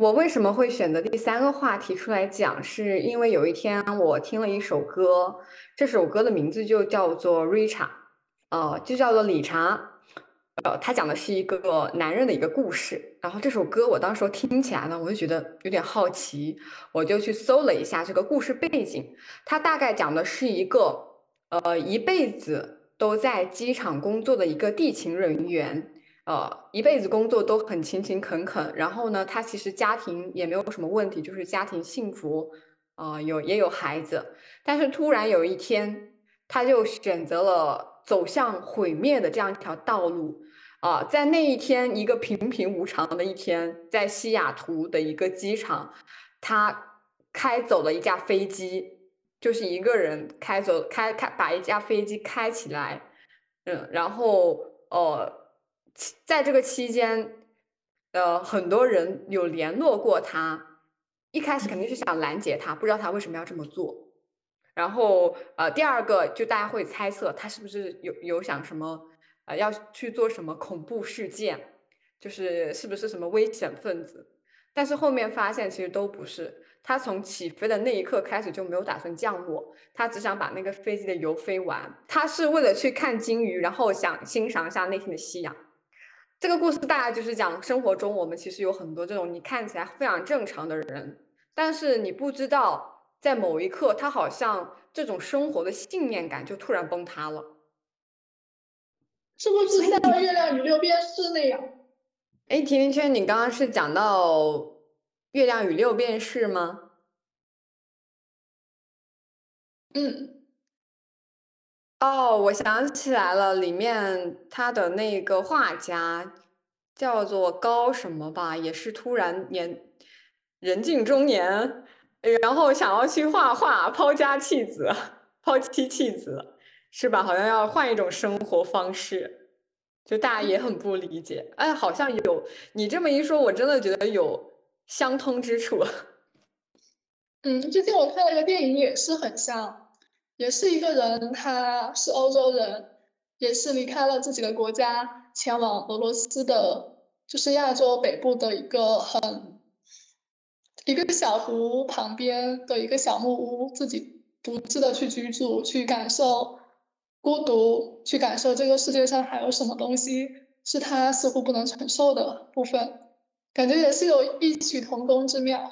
我为什么会选择第三个话题出来讲？是因为有一天我听了一首歌，这首歌的名字就叫做《Richard，》，呃，就叫做理查。呃，他讲的是一个男人的一个故事。然后这首歌我当时听起来呢，我就觉得有点好奇，我就去搜了一下这个故事背景。它大概讲的是一个呃一辈子都在机场工作的一个地勤人员。呃，一辈子工作都很勤勤恳恳，然后呢，他其实家庭也没有什么问题，就是家庭幸福，呃，有也有孩子，但是突然有一天，他就选择了走向毁灭的这样一条道路，啊，在那一天，一个平平无常的一天，在西雅图的一个机场，他开走了一架飞机，就是一个人开走开开把一架飞机开起来，嗯，然后呃。在这个期间，呃，很多人有联络过他，一开始肯定是想拦截他，不知道他为什么要这么做。然后，呃，第二个就大家会猜测他是不是有有想什么，呃，要去做什么恐怖事件，就是是不是什么危险分子。但是后面发现其实都不是，他从起飞的那一刻开始就没有打算降落，他只想把那个飞机的油飞完。他是为了去看鲸鱼，然后想欣赏一下那天的夕阳。这个故事大概就是讲生活中我们其实有很多这种你看起来非常正常的人，但是你不知道在某一刻他好像这种生活的信念感就突然崩塌了。是不是像《月亮与六便士》那样？哎，甜甜圈，你刚刚是讲到《月亮与六便士》吗？嗯。哦，我想起来了，里面他的那个画家叫做高什么吧，也是突然年人近中年，然后想要去画画，抛家弃子，抛妻弃子，是吧？好像要换一种生活方式，就大家也很不理解。哎，好像有你这么一说，我真的觉得有相通之处。嗯，最近我看了一个电影，也是很像。也是一个人，他是欧洲人，也是离开了自己的国家，前往俄罗斯的，就是亚洲北部的一个很一个小湖旁边的一个小木屋，自己独自的去居住，去感受孤独，去感受这个世界上还有什么东西是他似乎不能承受的部分，感觉也是有异曲同工之妙。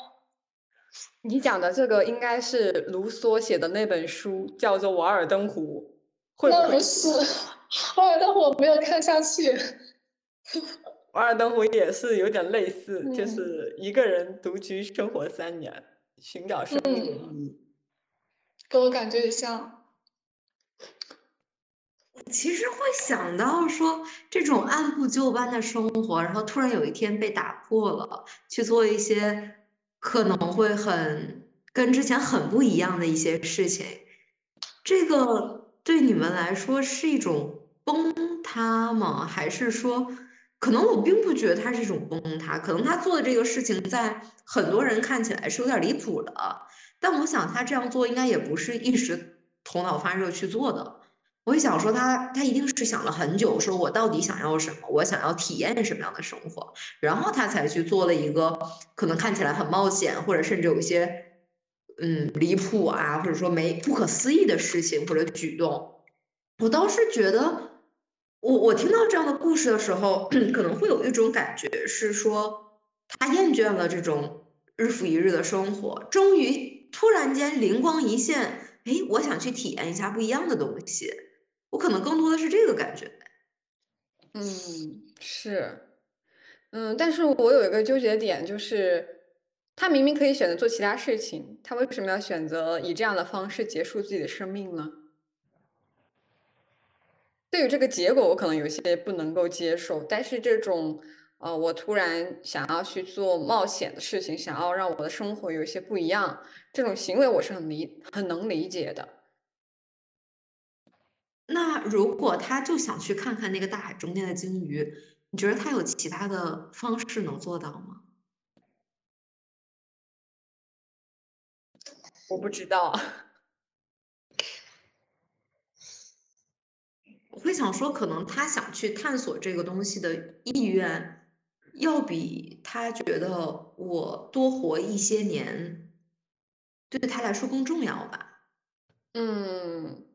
你讲的这个应该是卢梭写的那本书，叫做《瓦尔登湖》。那不是《瓦尔登湖》，我没有看下去。《瓦尔登湖》也是有点类似，就是一个人独居生活三年，寻找生命的意义。跟我感觉也像。其实会想到说，这种按部就班的生活，然后突然有一天被打破了，去做一些。可能会很跟之前很不一样的一些事情，这个对你们来说是一种崩塌吗？还是说，可能我并不觉得它是一种崩塌，可能他做的这个事情在很多人看起来是有点离谱的，但我想他这样做应该也不是一时头脑发热去做的。我会想说，他他一定是想了很久，说我到底想要什么，我想要体验什么样的生活，然后他才去做了一个可能看起来很冒险，或者甚至有一些嗯离谱啊，或者说没不可思议的事情或者举动。我倒是觉得，我我听到这样的故事的时候，可能会有一种感觉是说，他厌倦了这种日复一日的生活，终于突然间灵光一现，哎，我想去体验一下不一样的东西。我可能更多的是这个感觉，嗯，是，嗯，但是我有一个纠结点，就是他明明可以选择做其他事情，他为什么要选择以这样的方式结束自己的生命呢？对于这个结果，我可能有些不能够接受，但是这种，呃，我突然想要去做冒险的事情，想要让我的生活有一些不一样，这种行为我是很理很能理解的。那如果他就想去看看那个大海中间的鲸鱼，你觉得他有其他的方式能做到吗？我不知道。我会想说，可能他想去探索这个东西的意愿，要比他觉得我多活一些年，对他来说更重要吧？嗯，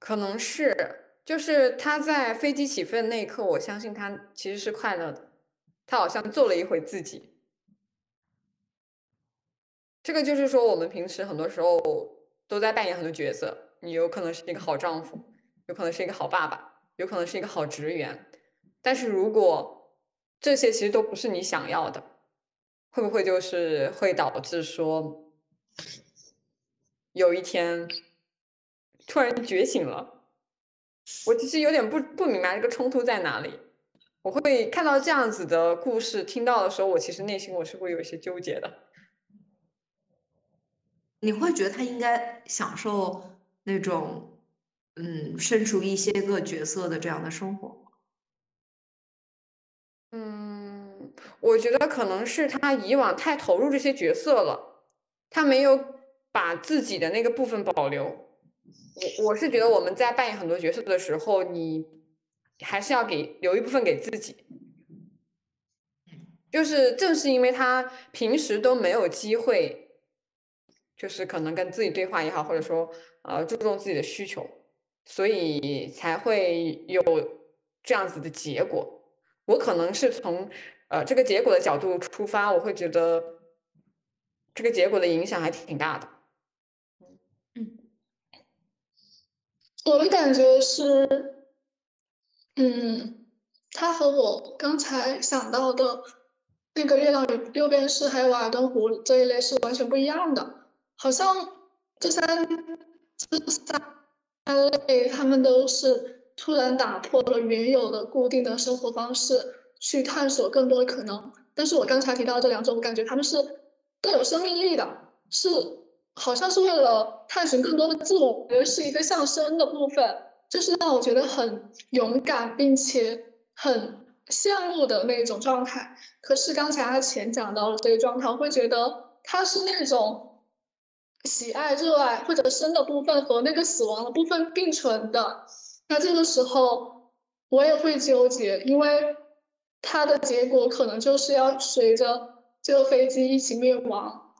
可能是，就是他在飞机起飞的那一刻，我相信他其实是快乐的，他好像做了一回自己。这个就是说，我们平时很多时候都在扮演很多角色，你有可能是一个好丈夫，有可能是一个好爸爸，有可能是一个好职员，但是如果这些其实都不是你想要的，会不会就是会导致说，有一天突然觉醒了？我其实有点不不明白这个冲突在哪里。我会看到这样子的故事，听到的时候，我其实内心我是会有一些纠结的。你会觉得他应该享受那种，嗯，身处一些个角色的这样的生活吗？嗯，我觉得可能是他以往太投入这些角色了，他没有把自己的那个部分保留。我我是觉得我们在扮演很多角色的时候，你还是要给留一部分给自己。就是正是因为他平时都没有机会，就是可能跟自己对话也好，或者说呃注重自己的需求，所以才会有这样子的结果。我可能是从呃这个结果的角度出发，我会觉得这个结果的影响还挺大的。我的感觉是，嗯，他和我刚才想到的那个月亮与六便士还有瓦尔登湖这一类是完全不一样的。好像这三这三类，他们都是。突然打破了原有的固定的生活方式，去探索更多的可能。但是我刚才提到这两种，我感觉他们是更有生命力的，是好像是为了探寻更多的自我，我觉得是一个向生的部分，就是让我觉得很勇敢，并且很羡慕的那种状态。可是刚才阿钱讲到了这个状态，我会觉得他是那种喜爱、热爱或者生的部分和那个死亡的部分并存的。那这个时候我也会纠结，因为他的结果可能就是要随着这个飞机一起灭亡。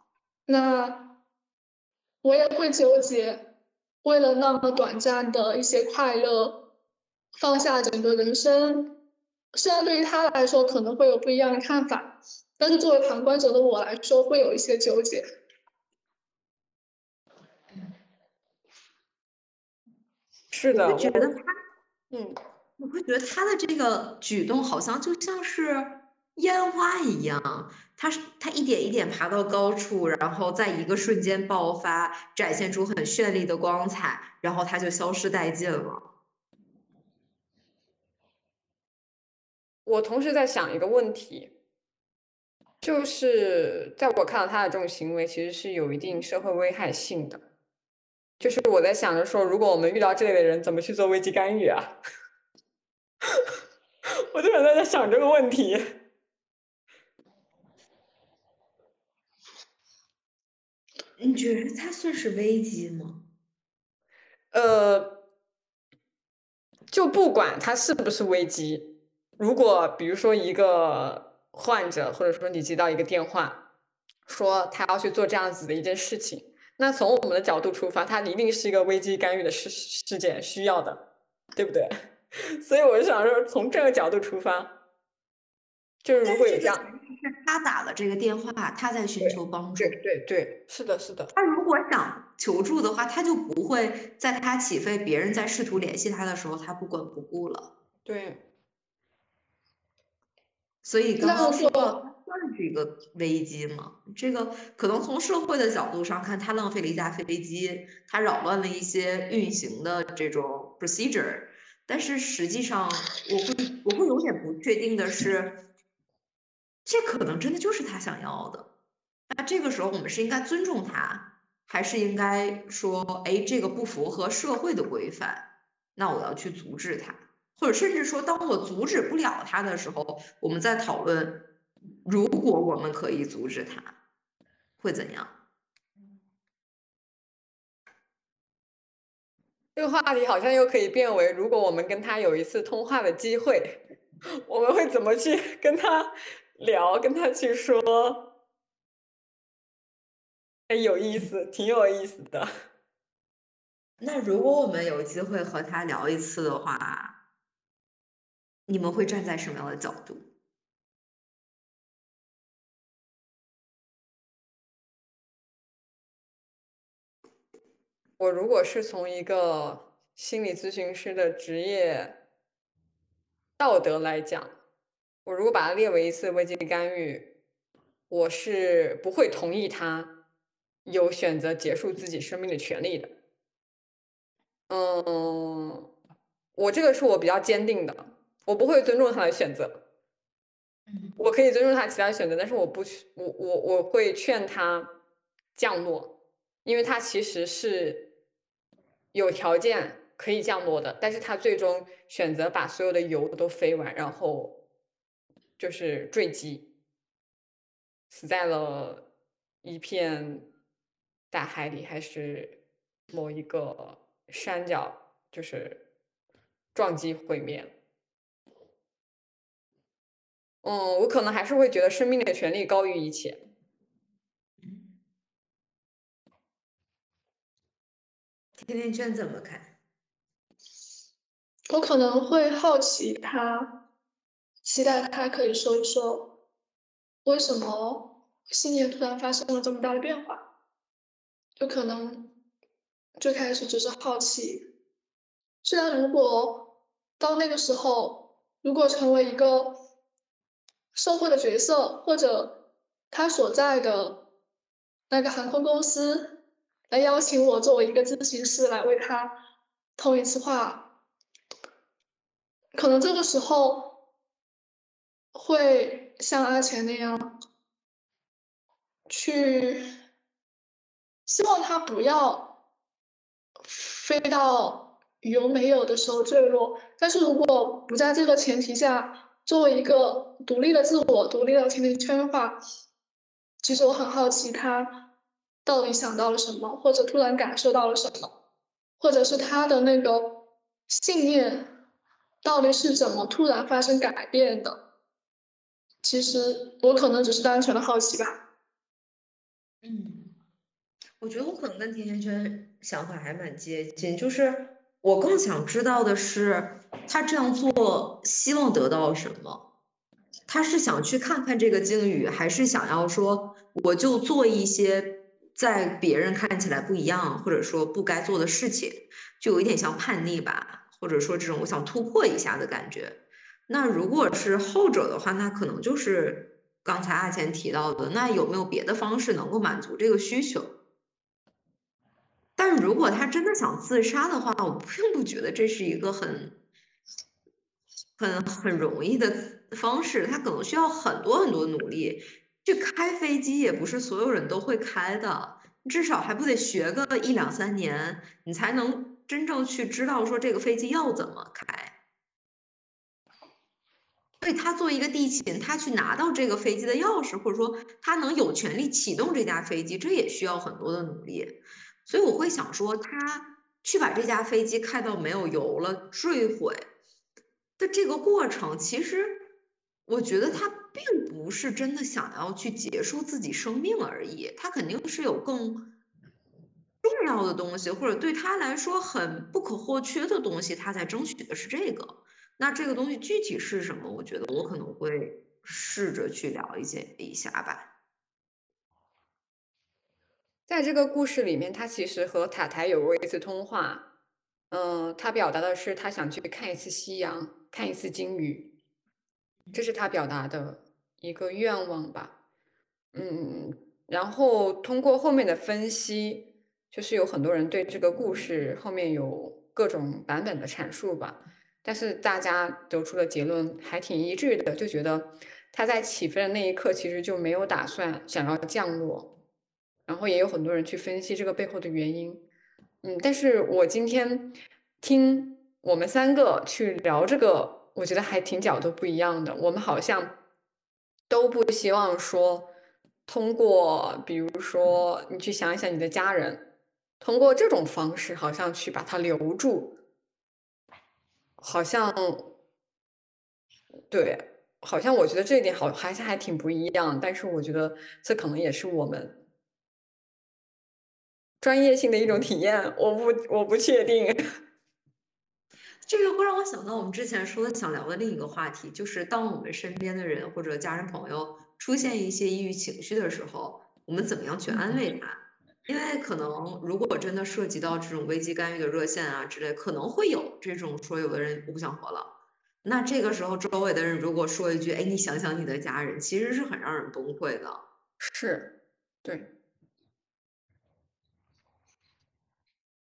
那我也会纠结，为了那么短暂的一些快乐，放下整个人生。虽然对于他来说可能会有不一样的看法，但是作为旁观者的我来说，会有一些纠结。是的，我觉得他，嗯，我会觉得他的这个举动好像就像是烟花一样，他是他一点一点爬到高处，然后在一个瞬间爆发，展现出很绚丽的光彩，然后他就消失殆尽了。我同时在想一个问题，就是在我看到他的这种行为，其实是有一定社会危害性的。就是我在想着说，如果我们遇到这类的人，怎么去做危机干预啊？我就想在想这个问题。你觉得他算是危机吗？呃，就不管他是不是危机，如果比如说一个患者，或者说你接到一个电话，说他要去做这样子的一件事情。那从我们的角度出发，它一定是一个危机干预的事事件，需要的，对不对？所以我就想说，从这个角度出发，就是如果有这样，是他打了这个电话，他在寻求帮助，对对对，是的，是的。他如果想求助的话，他就不会在他起飞，别人在试图联系他的时候，他不管不顾了。对。所以刚刚说。算是一个危机吗？这个可能从社会的角度上看，他浪费了一架飞机，他扰乱了一些运行的这种 procedure。但是实际上，我会我会有点不确定的是，这可能真的就是他想要的。那这个时候，我们是应该尊重他，还是应该说，哎，这个不符合社会的规范，那我要去阻止他，或者甚至说，当我阻止不了他的时候，我们在讨论。如果我们可以阻止他，会怎样？这个话题好像又可以变为：如果我们跟他有一次通话的机会，我们会怎么去跟他聊，跟他去说，哎，有意思，挺有意思的。那如果我们有机会和他聊一次的话，你们会站在什么样的角度？我如果是从一个心理咨询师的职业道德来讲，我如果把它列为一次危机干预，我是不会同意他有选择结束自己生命的权利的。嗯，我这个是我比较坚定的，我不会尊重他的选择。我可以尊重他其他选择，但是我不，我我我会劝他降落，因为他其实是。有条件可以降落的，但是他最终选择把所有的油都飞完，然后就是坠机，死在了一片大海里，还是某一个山脚，就是撞击毁灭。嗯，我可能还是会觉得生命的权利高于一切。甜甜圈怎么看？我可能会好奇他，期待他可以说一说，为什么信念突然发生了这么大的变化？就可能最开始只是好奇，虽然如果到那个时候，如果成为一个社会的角色，或者他所在的那个航空公司。来邀请我作为一个咨询师来为他通一次话，可能这个时候会像阿钱那样去希望他不要飞到油没有的时候坠落。但是如果不在这个前提下，作为一个独立的自我、独立的甜甜圈的话，其实我很好奇他。到底想到了什么，或者突然感受到了什么，或者是他的那个信念到底是怎么突然发生改变的？其实我可能只是单纯的好奇吧。嗯，我觉得我可能跟甜甜圈想法还蛮接近，就是我更想知道的是他这样做希望得到什么？他是想去看看这个鲸鱼，还是想要说我就做一些？在别人看起来不一样，或者说不该做的事情，就有一点像叛逆吧，或者说这种我想突破一下的感觉。那如果是后者的话，那可能就是刚才阿钱提到的，那有没有别的方式能够满足这个需求？但如果他真的想自杀的话，我并不觉得这是一个很很很容易的方式，他可能需要很多很多努力。去开飞机也不是所有人都会开的，至少还不得学个一两三年，你才能真正去知道说这个飞机要怎么开。所以他作为一个地勤，他去拿到这个飞机的钥匙，或者说他能有权利启动这架飞机，这也需要很多的努力。所以我会想说，他去把这架飞机开到没有油了坠毁的这个过程，其实我觉得他。并不是真的想要去结束自己生命而已，他肯定是有更重要的东西，或者对他来说很不可或缺的东西，他在争取的是这个。那这个东西具体是什么？我觉得我可能会试着去了解一下吧。在这个故事里面，他其实和塔台有过一次通话，嗯，他表达的是他想去看一次夕阳，看一次鲸鱼。这是他表达的一个愿望吧，嗯，然后通过后面的分析，就是有很多人对这个故事后面有各种版本的阐述吧，但是大家得出的结论还挺一致的，就觉得他在起飞的那一刻其实就没有打算想要降落，然后也有很多人去分析这个背后的原因，嗯，但是我今天听我们三个去聊这个。我觉得还挺角度不一样的。我们好像都不希望说通过，比如说你去想一想你的家人，通过这种方式好像去把他留住，好像对好像我觉得这一点好还是还挺不一样，但是我觉得这可能也是我们专业性的一种体验，我不我不确定。这个会让我想到我们之前说的想聊的另一个话题，就是当我们身边的人或者家人朋友出现一些抑郁情绪的时候，我们怎么样去安慰他？因为可能如果真的涉及到这种危机干预的热线啊之类，可能会有这种说有的人我不想活了，那这个时候周围的人如果说一句，哎，你想想你的家人，其实是很让人崩溃的。是，对。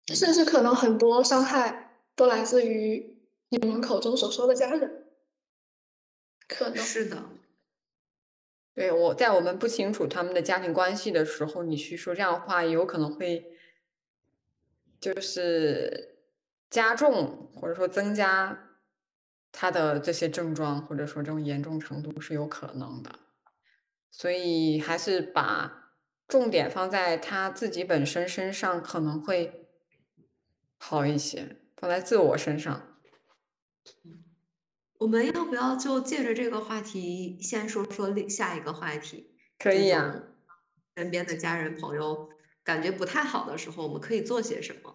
甚至可能很多伤害都来自于你们口中所说的家人，可能是的。对，我在我们不清楚他们的家庭关系的时候，你去说这样的话，有可能会就是加重或者说增加他的这些症状，或者说这种严重程度是有可能的。所以还是把重点放在他自己本身身上，可能会。好一些，放在自我身上。我们要不要就借着这个话题，先说说另下一个话题？可以呀。身边的家人朋友感觉不太好的时候，我们可以做些什么？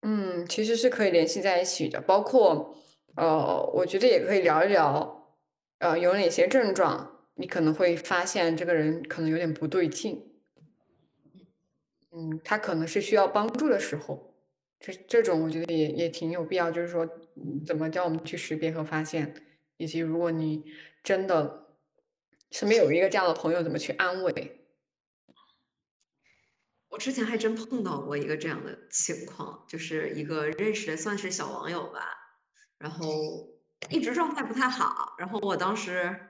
嗯，其实是可以联系在一起的。包括，呃，我觉得也可以聊一聊，呃，有哪些症状，你可能会发现这个人可能有点不对劲。嗯，他可能是需要帮助的时候。这这种我觉得也也挺有必要，就是说，怎么教我们去识别和发现，以及如果你真的身边有一个这样的朋友，怎么去安慰？我之前还真碰到过一个这样的情况，就是一个认识的算是小网友吧，然后一直状态不太好，然后我当时。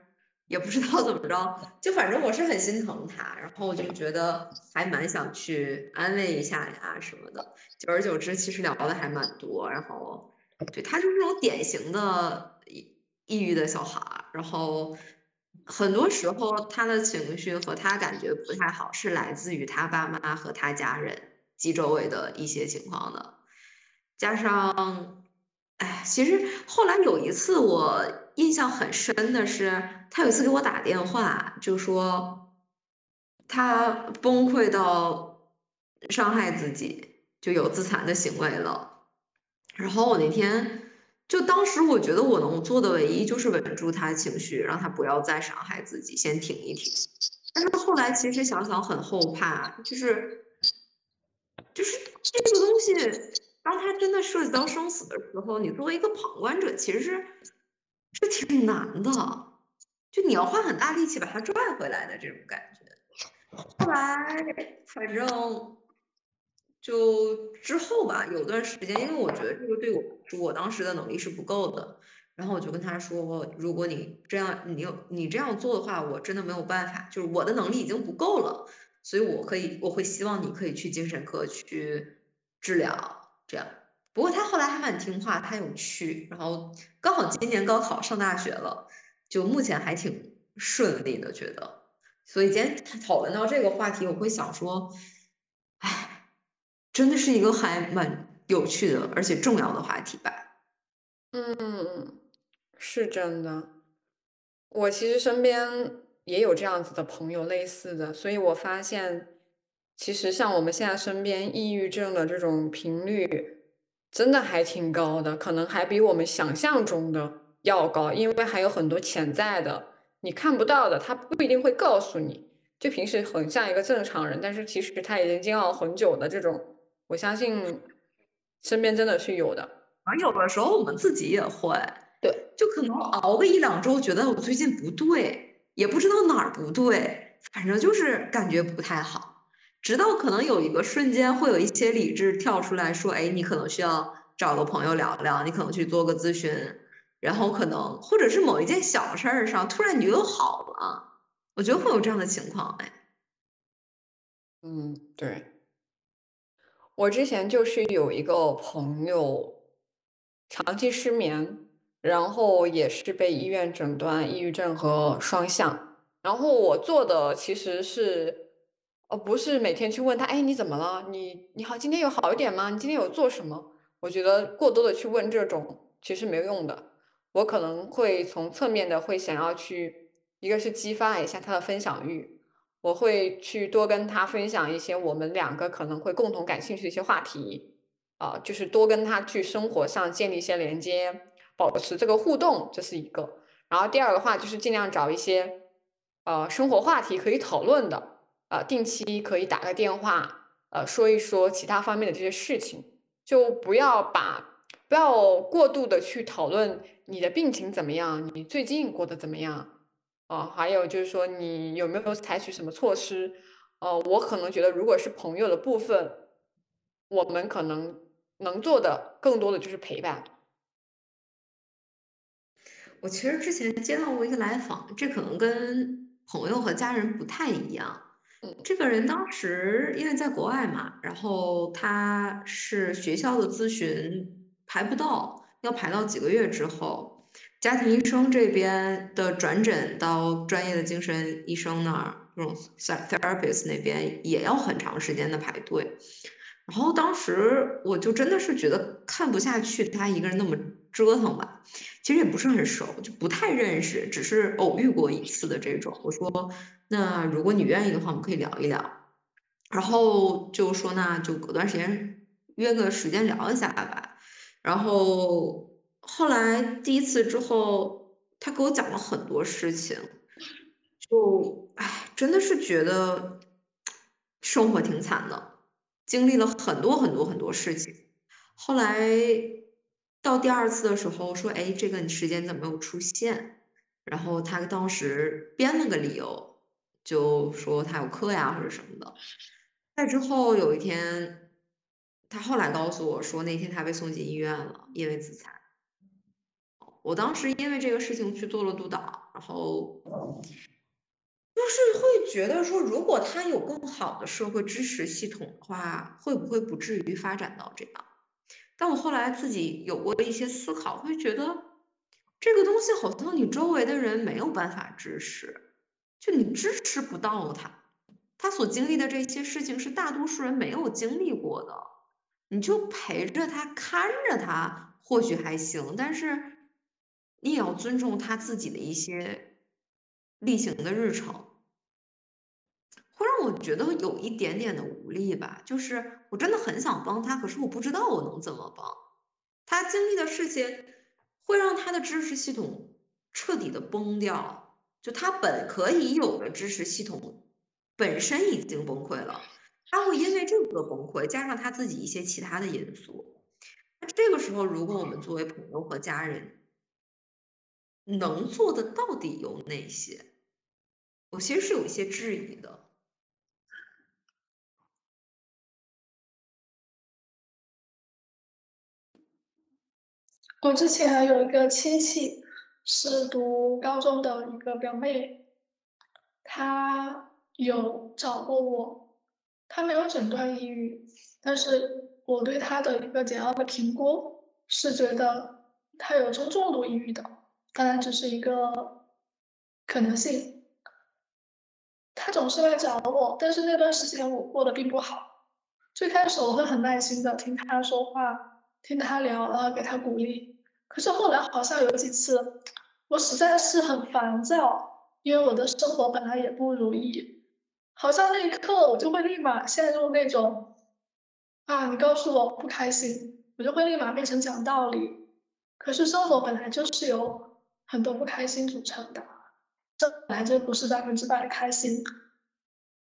也不知道怎么着，就反正我是很心疼他，然后我就觉得还蛮想去安慰一下呀什么的。久而久之，其实聊的还蛮多。然后，对他就是那种典型的抑抑郁的小孩。然后，很多时候他的情绪和他感觉不太好，是来自于他爸妈和他家人及周围的一些情况的。加上，哎，其实后来有一次我。印象很深的是，他有一次给我打电话，就说他崩溃到伤害自己，就有自残的行为了。然后我那天就当时我觉得我能做的唯一就是稳住他情绪，让他不要再伤害自己，先停一停。但是后来其实想想很后怕，就是就是这个东西，当他真的涉及到生死的时候，你作为一个旁观者，其实是。这挺难的，就你要花很大力气把它拽回来的这种感觉。后来反正就之后吧，有段时间，因为我觉得这个对我我当时的能力是不够的，然后我就跟他说，如果你这样，你有你这样做的话，我真的没有办法，就是我的能力已经不够了，所以我可以，我会希望你可以去精神科去治疗，这样。不过他后来还蛮听话，他有去，然后刚好今年高考上大学了，就目前还挺顺利的，觉得。所以今天讨论到这个话题，我会想说，哎，真的是一个还蛮有趣的，而且重要的话题吧。嗯，是真的。我其实身边也有这样子的朋友，类似的，所以我发现，其实像我们现在身边抑郁症的这种频率。真的还挺高的，可能还比我们想象中的要高，因为还有很多潜在的你看不到的，他不一定会告诉你。就平时很像一个正常人，但是其实他已经煎熬很久的这种，我相信身边真的是有的。而有的时候我们自己也会，对，就可能熬个一两周，觉得我最近不对，也不知道哪儿不对，反正就是感觉不太好。直到可能有一个瞬间，会有一些理智跳出来说：“哎，你可能需要找个朋友聊聊，你可能去做个咨询，然后可能或者是某一件小事儿上，突然你就又好了。”我觉得会有这样的情况，哎，嗯，对。我之前就是有一个朋友长期失眠，然后也是被医院诊断抑郁症和双向，然后我做的其实是。哦，不是每天去问他，哎，你怎么了？你你好，今天有好一点吗？你今天有做什么？我觉得过多的去问这种其实没有用的。我可能会从侧面的会想要去，一个是激发一下他的分享欲，我会去多跟他分享一些我们两个可能会共同感兴趣的一些话题，啊，就是多跟他去生活上建立一些连接，保持这个互动，这是一个。然后第二个话就是尽量找一些，呃，生活话题可以讨论的，呃，定期可以打个电话，呃，说一说其他方面的这些事情，就不要把。不要过度的去讨论你的病情怎么样，你最近过得怎么样，哦，还有就是说你有没有采取什么措施，哦，我可能觉得如果是朋友的部分，我们可能能做的更多的就是陪伴。我其实之前接到过一个来访，这可能跟朋友和家人不太一样。这个人当时因为在国外嘛，然后他是学校的咨询。排不到，要排到几个月之后，家庭医生这边的转诊到专业的精神医生那儿，这种 therapist 那边也要很长时间的排队。然后当时我就真的是觉得看不下去，他一个人那么折腾吧。其实也不是很熟，就不太认识，只是偶遇过一次的这种。我说，那如果你愿意的话，我们可以聊一聊。然后就说，那就隔段时间约个时间聊一下吧。然后后来第一次之后，他给我讲了很多事情，就唉，真的是觉得生活挺惨的，经历了很多很多很多事情。后来到第二次的时候说，哎，这个你时间怎么没有出现？然后他当时编了个理由，就说他有课呀或者什么的。再之后有一天。他后来告诉我说，那天他被送进医院了，因为自残。我当时因为这个事情去做了督导，然后就是会觉得说，如果他有更好的社会支持系统的话，会不会不至于发展到这样？但我后来自己有过一些思考，会觉得这个东西好像你周围的人没有办法支持，就你支持不到他，他所经历的这些事情是大多数人没有经历过的。你就陪着他，看着他，或许还行，但是你也要尊重他自己的一些例行的日程，我觉得有一点点的无力吧。就是我真的很想帮他，可是我不知道我能怎么帮。他经历的事情会让他的知识系统彻底的崩掉，就他本可以有的知识系统本身已经崩溃了。他会因为这个崩溃，加上他自己一些其他的因素。那这个时候，如果我们作为朋友和家人，能做的到底有哪些？我其实是有一些质疑的。我之前有一个亲戚是读高中的一个表妹，她有找过我。她没有诊断抑郁，但是我对她的一个简要的评估是觉得他有中重度抑郁的，当然只是一个可能性。他总是来找我，但是那段时间我过得并不好。最开始我会很耐心的听他说话，听他聊，然后给他鼓励。可是后来好像有几次，我实在是很烦躁，因为我的生活本来也不如意。好像那一刻我就会立马陷入那种，啊，你告诉我不开心，我就会立马变成讲道理。可是生活本来就是由很多不开心组成的，这本来就不是百分之百的开心。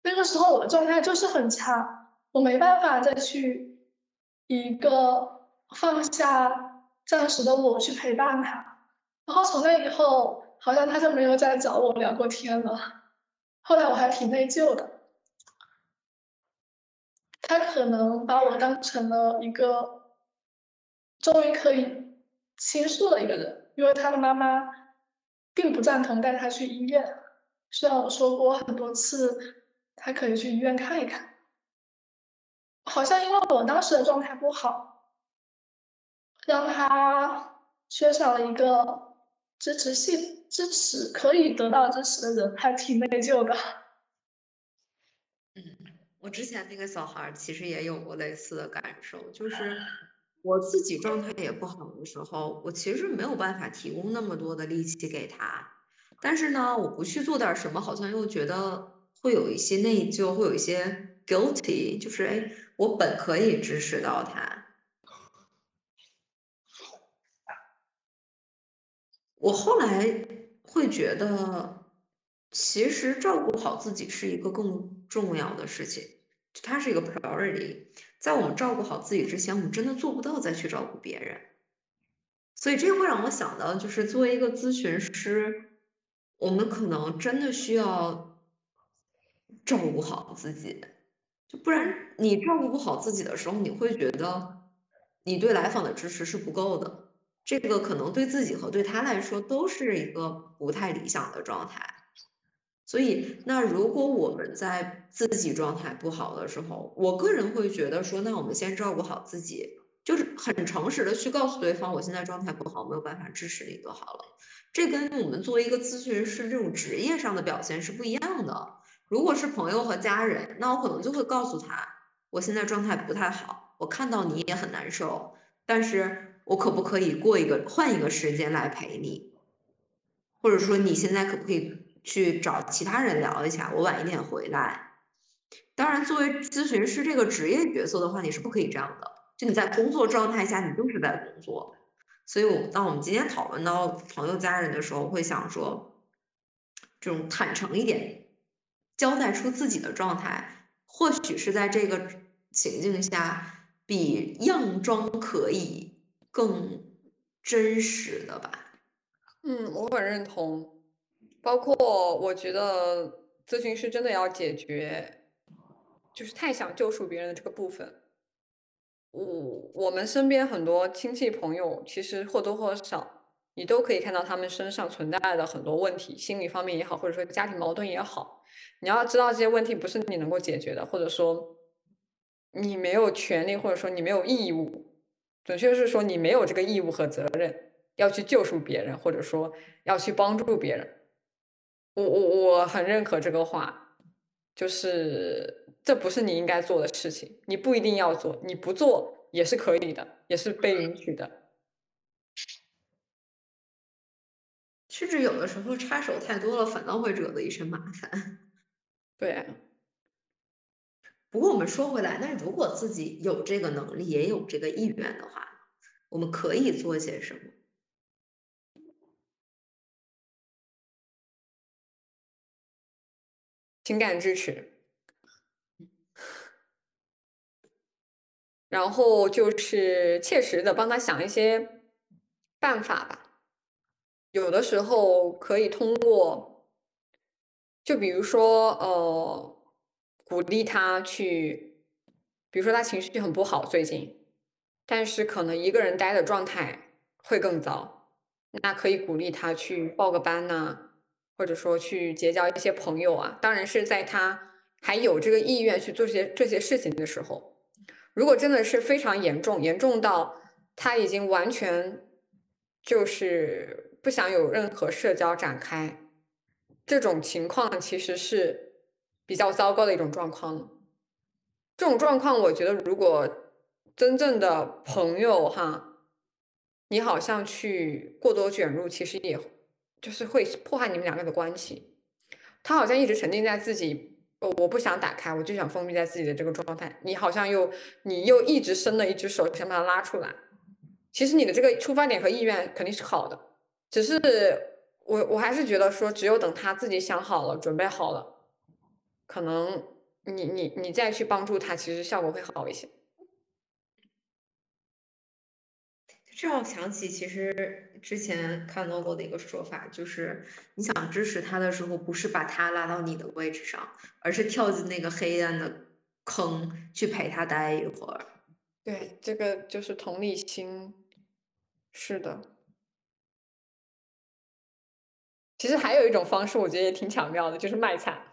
那个时候我的状态就是很差，我没办法再去一个放下暂时的我去陪伴他。然后从那以后，好像他就没有再找我聊过天了。后来我还挺内疚的，他可能把我当成了一个终于可以倾诉的一个人，因为他的妈妈并不赞同带他去医院，虽然我说过很多次他可以去医院看一看，好像因为我当时的状态不好，让他缺少了一个支持系。支持可以得到支持的人还挺内疚的。嗯，我之前那个小孩其实也有过类似的感受，就是我自己状态也不好的时候，我其实没有办法提供那么多的力气给他。但是呢，我不去做点什么，好像又觉得会有一些内疚，会有一些 guilty，就是哎，我本可以支持到他。我后来会觉得，其实照顾好自己是一个更重要的事情，它是一个 priority。在我们照顾好自己之前，我们真的做不到再去照顾别人。所以这会让我想到，就是作为一个咨询师，我们可能真的需要照顾好自己，就不然你照顾不好自己的时候，你会觉得你对来访的支持是不够的。这个可能对自己和对他来说都是一个不太理想的状态，所以那如果我们在自己状态不好的时候，我个人会觉得说，那我们先照顾好自己，就是很诚实的去告诉对方，我现在状态不好，没有办法支持你就好了。这跟我们作为一个咨询师这种职业上的表现是不一样的。如果是朋友和家人，那我可能就会告诉他，我现在状态不太好，我看到你也很难受，但是。我可不可以过一个换一个时间来陪你，或者说你现在可不可以去找其他人聊一下？我晚一点回来。当然，作为咨询师这个职业角色的话，你是不可以这样的。就你在工作状态下，你就是在工作。所以，我当我们今天讨论到朋友家人的时候，会想说，这种坦诚一点，交代出自己的状态，或许是在这个情境下比佯装可以。更真实的吧，嗯，我很认同。包括我觉得咨询师真的要解决，就是太想救赎别人的这个部分。我我们身边很多亲戚朋友，其实或多或少，你都可以看到他们身上存在的很多问题，心理方面也好，或者说家庭矛盾也好。你要知道这些问题不是你能够解决的，或者说你没有权利，或者说你没有义务。准确是说，你没有这个义务和责任要去救赎别人，或者说要去帮助别人。我我我很认可这个话，就是这不是你应该做的事情，你不一定要做，你不做也是可以的，也是被允许的。甚至有的时候插手太多了，反倒会惹得一身麻烦。对。不过我们说回来，那如果自己有这个能力，也有这个意愿的话，我们可以做些什么？情感支持，然后就是切实的帮他想一些办法吧。有的时候可以通过，就比如说，呃。鼓励他去，比如说他情绪很不好最近，但是可能一个人待的状态会更糟，那可以鼓励他去报个班呐，或者说去结交一些朋友啊。当然是在他还有这个意愿去做这些这些事情的时候。如果真的是非常严重，严重到他已经完全就是不想有任何社交展开，这种情况其实是。比较糟糕的一种状况，这种状况，我觉得如果真正的朋友哈，你好像去过多卷入，其实也就是会破坏你们两个的关系。他好像一直沉浸在自己，呃我不想打开，我就想封闭在自己的这个状态。你好像又你又一直伸了一只手想把他拉出来，其实你的这个出发点和意愿肯定是好的，只是我我还是觉得说，只有等他自己想好了，准备好了。可能你你你再去帮助他，其实效果会好一些。这让我想起，其实之前看到过的一个说法，就是你想支持他的时候，不是把他拉到你的位置上，而是跳进那个黑暗的坑去陪他待一会儿。对，这个就是同理心。是的。其实还有一种方式，我觉得也挺巧妙的，就是卖惨。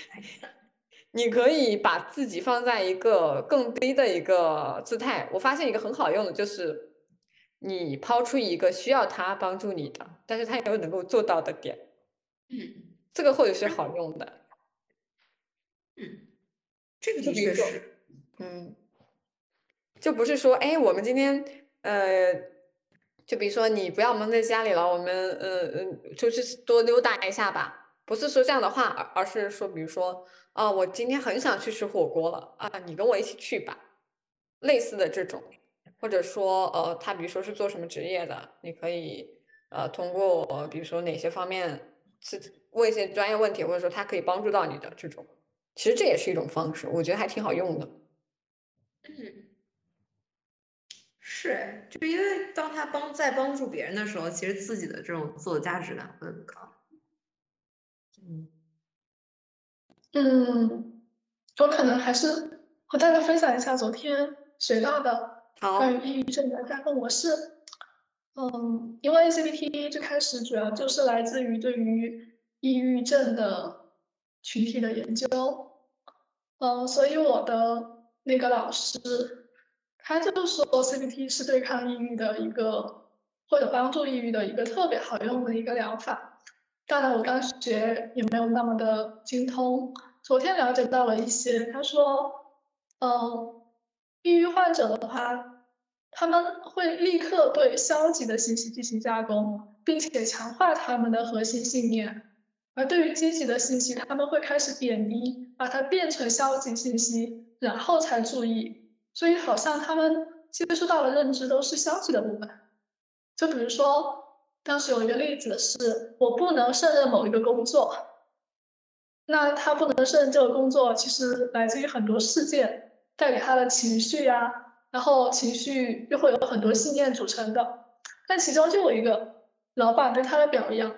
你可以把自己放在一个更低的一个姿态。我发现一个很好用的就是，你抛出一个需要他帮助你的，但是他又能够做到的点。嗯，这个或许是好用的。嗯，这个的确是。嗯，就不是说，哎，我们今天，呃，就比如说你不要闷在家里了，我们，呃嗯，出去多溜达一下吧，不是说这样的话，而而是说，比如说，啊，我今天很想去吃火锅了，啊，你跟我一起去吧，类似的这种，或者说，呃，他比如说是做什么职业的，你可以，呃，通过比如说哪些方面是问一些专业问题，或者说他可以帮助到你的这种。其实这也是一种方式，我觉得还挺好用的。嗯，是，就因为当他帮在帮助别人的时候，其实自己的这种自我价值感会很高。嗯，嗯，我可能还是和大家分享一下昨天学到的关于抑郁症的架构模式。嗯，因为 CBT 最开始主要就是来自于对于抑郁症的。群体的研究，嗯，所以我的那个老师，他就说 CBT 是对抗抑郁的一个，或者帮助抑郁的一个特别好用的一个疗法。当然，我刚学也没有那么的精通。昨天了解到了一些，他说，嗯，抑郁患者的话，他们会立刻对消极的信息进行加工，并且强化他们的核心信念。而对于积极的信息，他们会开始贬低，把它变成消极信息，然后才注意。所以好像他们接触到的认知都是消极的部分。就比如说，当时有一个例子是，我不能胜任某一个工作。那他不能胜任这个工作，其实来自于很多事件带给他的情绪呀，然后情绪又会有很多信念组成的。但其中就有一个老板对他的表扬，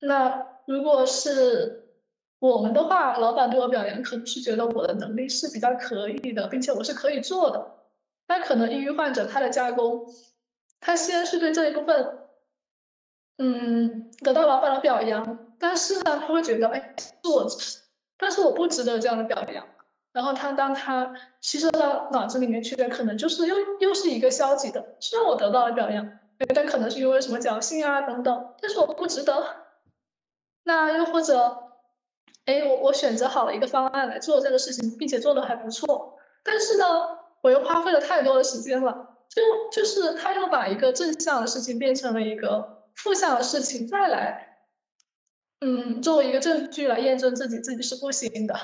那。如果是我们的话，老板对我表扬，可能是觉得我的能力是比较可以的，并且我是可以做的。那可能抑郁患者他的加工，他先是对这一部分，嗯，得到老板的表扬，但是呢，他会觉得，哎，我，但是我不值得这样的表扬。然后他当他吸收到脑子里面去的，可能就是又又是一个消极的。虽然我得到了表扬，但可能是因为什么侥幸啊等等，但是我不值得。那又或者，哎，我我选择好了一个方案来做这个事情，并且做的还不错，但是呢，我又花费了太多的时间了，就就是他又把一个正向的事情变成了一个负向的事情，再来，嗯，作为一个证据来验证自己自己是不行的。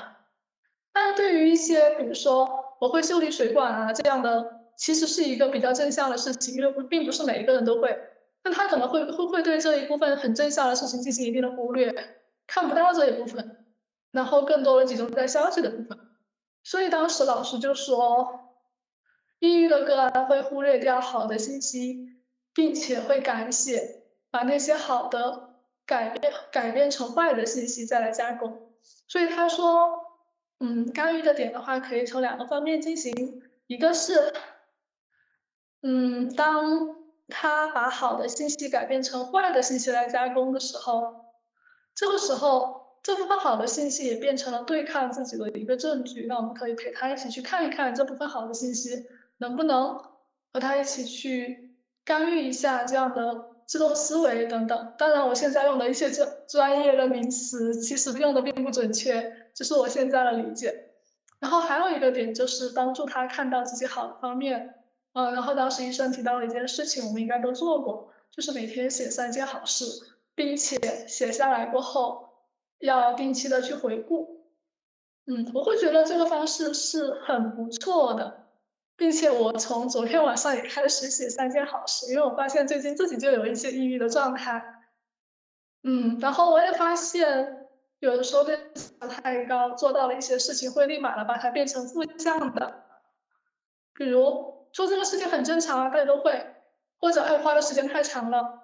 但对于一些，比如说我会修理水管啊这样的，其实是一个比较正向的事情，因为并不是每一个人都会。那他可能会会会对这一部分很正向的事情进行一定的忽略，看不到这一部分，然后更多的集中在消极的部分。所以当时老师就说，抑郁的个案会忽略掉好的信息，并且会改写，把那些好的改变改变成坏的信息再来加工。所以他说，嗯，干预的点的话可以从两个方面进行，一个是，嗯，当。他把好的信息改变成坏的信息来加工的时候，这个时候这部分好的信息也变成了对抗自己的一个证据。那我们可以陪他一起去看一看这部分好的信息能不能和他一起去干预一下这样的自动思维等等。当然，我现在用的一些专专业的名词其实用的并不准确，这是我现在的理解。然后还有一个点就是帮助他看到自己好的方面。嗯，然后当时医生提到了一件事情，我们应该都做过，就是每天写三件好事，并且写下来过后，要定期的去回顾。嗯，我会觉得这个方式是很不错的，并且我从昨天晚上也开始写三件好事，因为我发现最近自己就有一些抑郁的状态。嗯，然后我也发现，有的时候对太高，做到了一些事情，会立马的把它变成负向的，比如。做这个事情很正常啊，大家都会，或者哎花的时间太长了，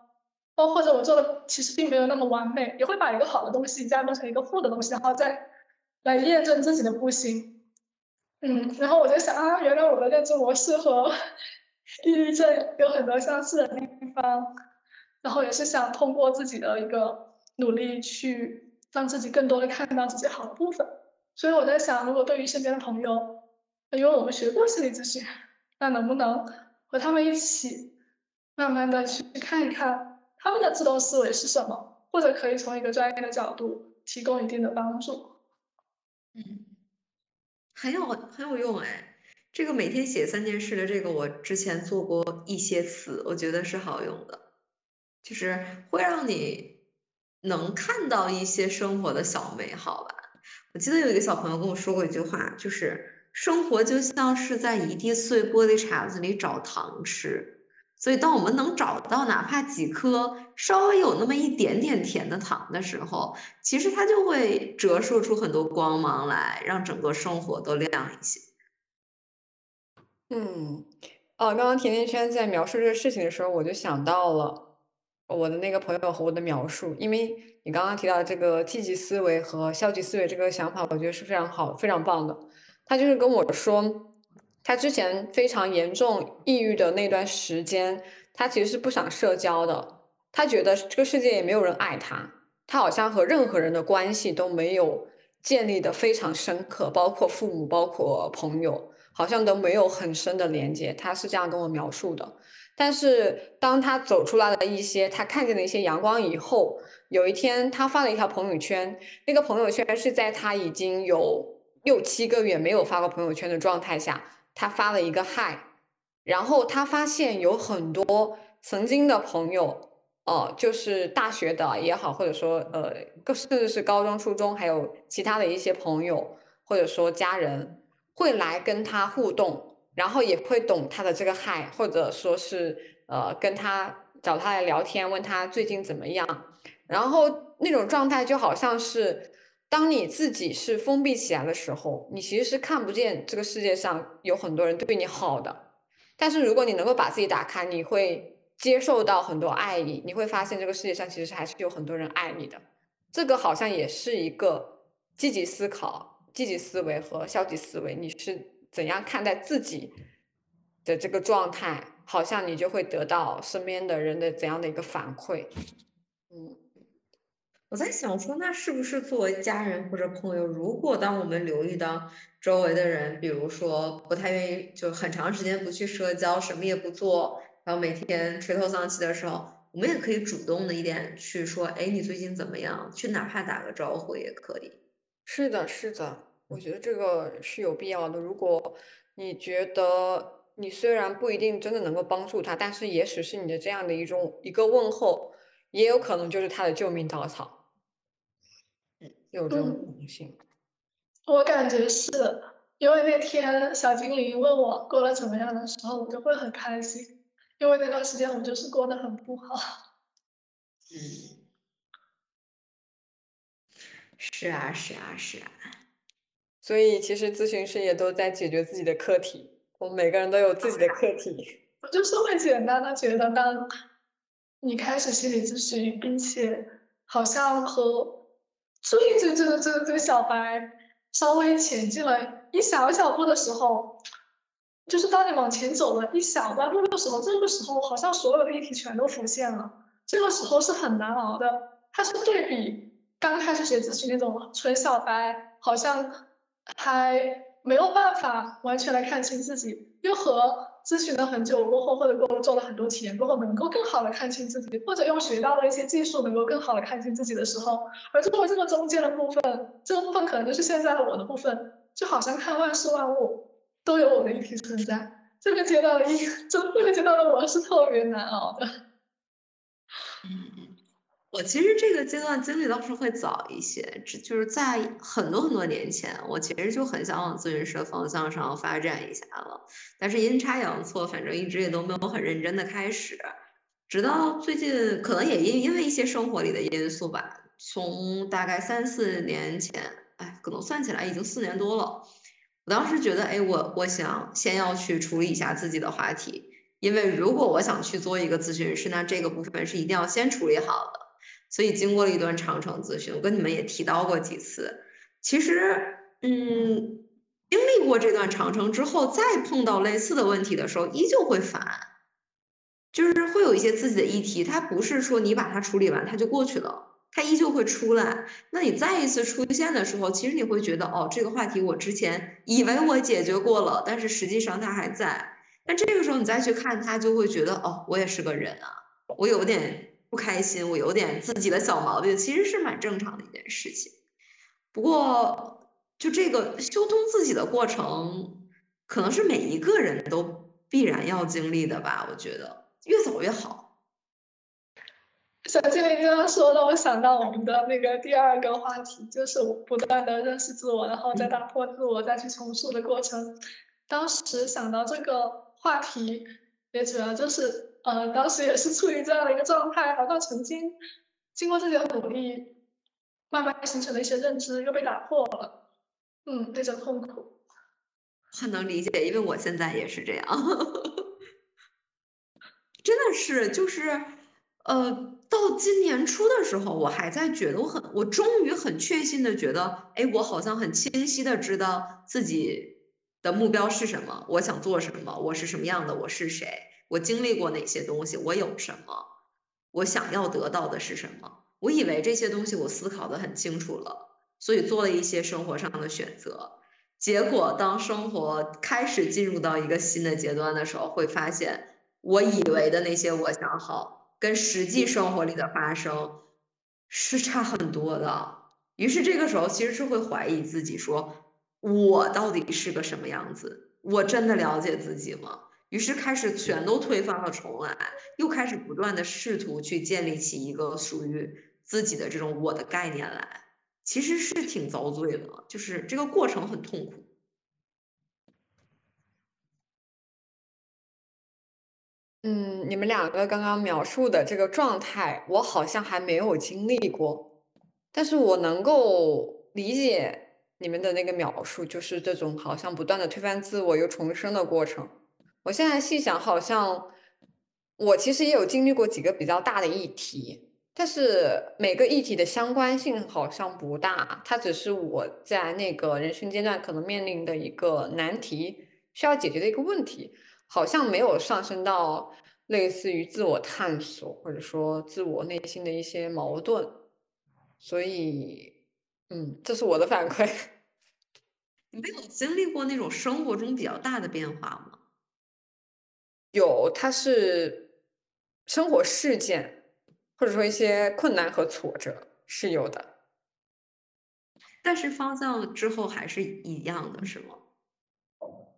包或者我做的其实并没有那么完美，也会把一个好的东西加工成一个负的东西，然后再来验证自己的不行。嗯，然后我就想啊，原来我的认知模式和抑郁症有很多相似的地方，然后也是想通过自己的一个努力去让自己更多的看到自己好的部分。所以我在想，如果对于身边的朋友，因为我们学过心理咨询。那能不能和他们一起，慢慢的去看一看他们的自动思维是什么，或者可以从一个专业的角度提供一定的帮助。嗯，很有很有用哎，这个每天写三件事的这个，我之前做过一些词，我觉得是好用的，就是会让你能看到一些生活的小美好吧。我记得有一个小朋友跟我说过一句话，就是生活就像是在一地碎玻璃碴子里找糖吃。所以，当我们能找到哪怕几颗稍微有那么一点点甜的糖的时候，其实它就会折射出很多光芒来，让整个生活都亮一些。嗯，哦，刚刚甜甜圈在描述这个事情的时候，我就想到了我的那个朋友和我的描述，因为你刚刚提到这个积极思维和消极思维这个想法，我觉得是非常好、非常棒的。他就是跟我说。他之前非常严重抑郁的那段时间，他其实是不想社交的。他觉得这个世界也没有人爱他，他好像和任何人的关系都没有建立的非常深刻，包括父母，包括朋友，好像都没有很深的连接。他是这样跟我描述的。但是当他走出来了一些，他看见了一些阳光以后，有一天他发了一条朋友圈，那个朋友圈是在他已经有六七个月没有发过朋友圈的状态下。他发了一个嗨，然后他发现有很多曾经的朋友，哦，就是大学的也好，或者说呃，甚至是高中、初中，还有其他的一些朋友，或者说家人，会来跟他互动，然后也会懂他的这个嗨，或者说是呃，跟他找他来聊天，问他最近怎么样，然后那种状态就好像是。当你自己是封闭起来的时候，你其实是看不见这个世界上有很多人对你好的。但是如果你能够把自己打开，你会接受到很多爱意，你会发现这个世界上其实还是有很多人爱你的。这个好像也是一个积极思考、积极思维和消极思维，你是怎样看待自己的这个状态，好像你就会得到身边的人的怎样的一个反馈。嗯。我在想说，那是不是作为家人或者朋友，如果当我们留意到周围的人，比如说不太愿意，就很长时间不去社交，什么也不做，然后每天垂头丧气的时候，我们也可以主动的一点去说，哎，你最近怎么样？去哪怕打个招呼也可以。是的，是的，我觉得这个是有必要的。如果你觉得你虽然不一定真的能够帮助他，但是也许是你的这样的一种一个问候，也有可能就是他的救命稻草。有这种可能性，我感觉是因为那天小精灵问我过得怎么样的时候，我就会很开心，因为那段时间我就是过得很不好。嗯，是啊，是啊，是啊。所以其实咨询师也都在解决自己的课题，我们每个人都有自己的课题。我就是会简单的觉得，当你开始心理咨询，并且好像和最最最最最小白稍微前进了一小小步的时候，就是当你往前走了一小半步的时候，这个时候好像所有的议题全都浮现了。这个时候是很难熬的，它是对比刚开始学咨询那种纯小白，好像还没有办法完全来看清自己，又和。咨询了很久过后，或者过做了很多体验过后，能够更好的看清自己，或者用学到的一些技术，能够更好的看清自己的时候，而作为这个中间的部分，这个部分可能就是现在的我的部分，就好像看万事万物都有我的一体存在。这个阶段的一，这 这个阶段的我是特别难熬的。我其实这个阶段经历倒是会早一些，这就是在很多很多年前，我其实就很想往咨询师的方向上发展一下了，但是阴差阳错，反正一直也都没有很认真的开始，直到最近，可能也因因为一些生活里的因素吧，从大概三四年前，哎，可能算起来已经四年多了，我当时觉得，哎，我我想先要去处理一下自己的话题，因为如果我想去做一个咨询师，那这个部分是一定要先处理好的。所以经过了一段长程咨询，我跟你们也提到过几次。其实，嗯，经历过这段长程之后，再碰到类似的问题的时候，依旧会烦，就是会有一些自己的议题，它不是说你把它处理完它就过去了，它依旧会出来。那你再一次出现的时候，其实你会觉得，哦，这个话题我之前以为我解决过了，但是实际上它还在。但这个时候你再去看它，就会觉得，哦，我也是个人啊，我有点。不开心，我有点自己的小毛病，其实是蛮正常的一件事情。不过，就这个修通自己的过程，可能是每一个人都必然要经历的吧。我觉得越早越好。小精灵刚刚说的，我想到我们的那个第二个话题，就是不断的认识自我，然后再打破自我，再去重塑的过程。当时想到这个话题，也主要就是，呃，当时也是处于这样的一个状态，好像曾经经过自己的努力，慢慢形成的一些认知又被打破了，嗯，那种痛苦。很能理解，因为我现在也是这样，真的是，就是，呃。到今年初的时候，我还在觉得我很，我终于很确信的觉得，哎，我好像很清晰的知道自己的目标是什么，我想做什么，我是什么样的，我是谁，我经历过哪些东西，我有什么，我想要得到的是什么。我以为这些东西我思考的很清楚了，所以做了一些生活上的选择。结果当生活开始进入到一个新的阶段的时候，会发现我以为的那些我想好。跟实际生活里的发生是差很多的，于是这个时候其实是会怀疑自己，说我到底是个什么样子？我真的了解自己吗？于是开始全都推翻了重来，又开始不断的试图去建立起一个属于自己的这种我的概念来，其实是挺遭罪的，就是这个过程很痛苦。嗯，你们两个刚刚描述的这个状态，我好像还没有经历过，但是我能够理解你们的那个描述，就是这种好像不断的推翻自我又重生的过程。我现在细想，好像我其实也有经历过几个比较大的议题，但是每个议题的相关性好像不大，它只是我在那个人生阶段可能面临的一个难题，需要解决的一个问题。好像没有上升到类似于自我探索，或者说自我内心的一些矛盾，所以，嗯，这是我的反馈。你没有经历过那种生活中比较大的变化吗？有，它是生活事件，或者说一些困难和挫折是有的，但是方向之后还是一样的，是吗？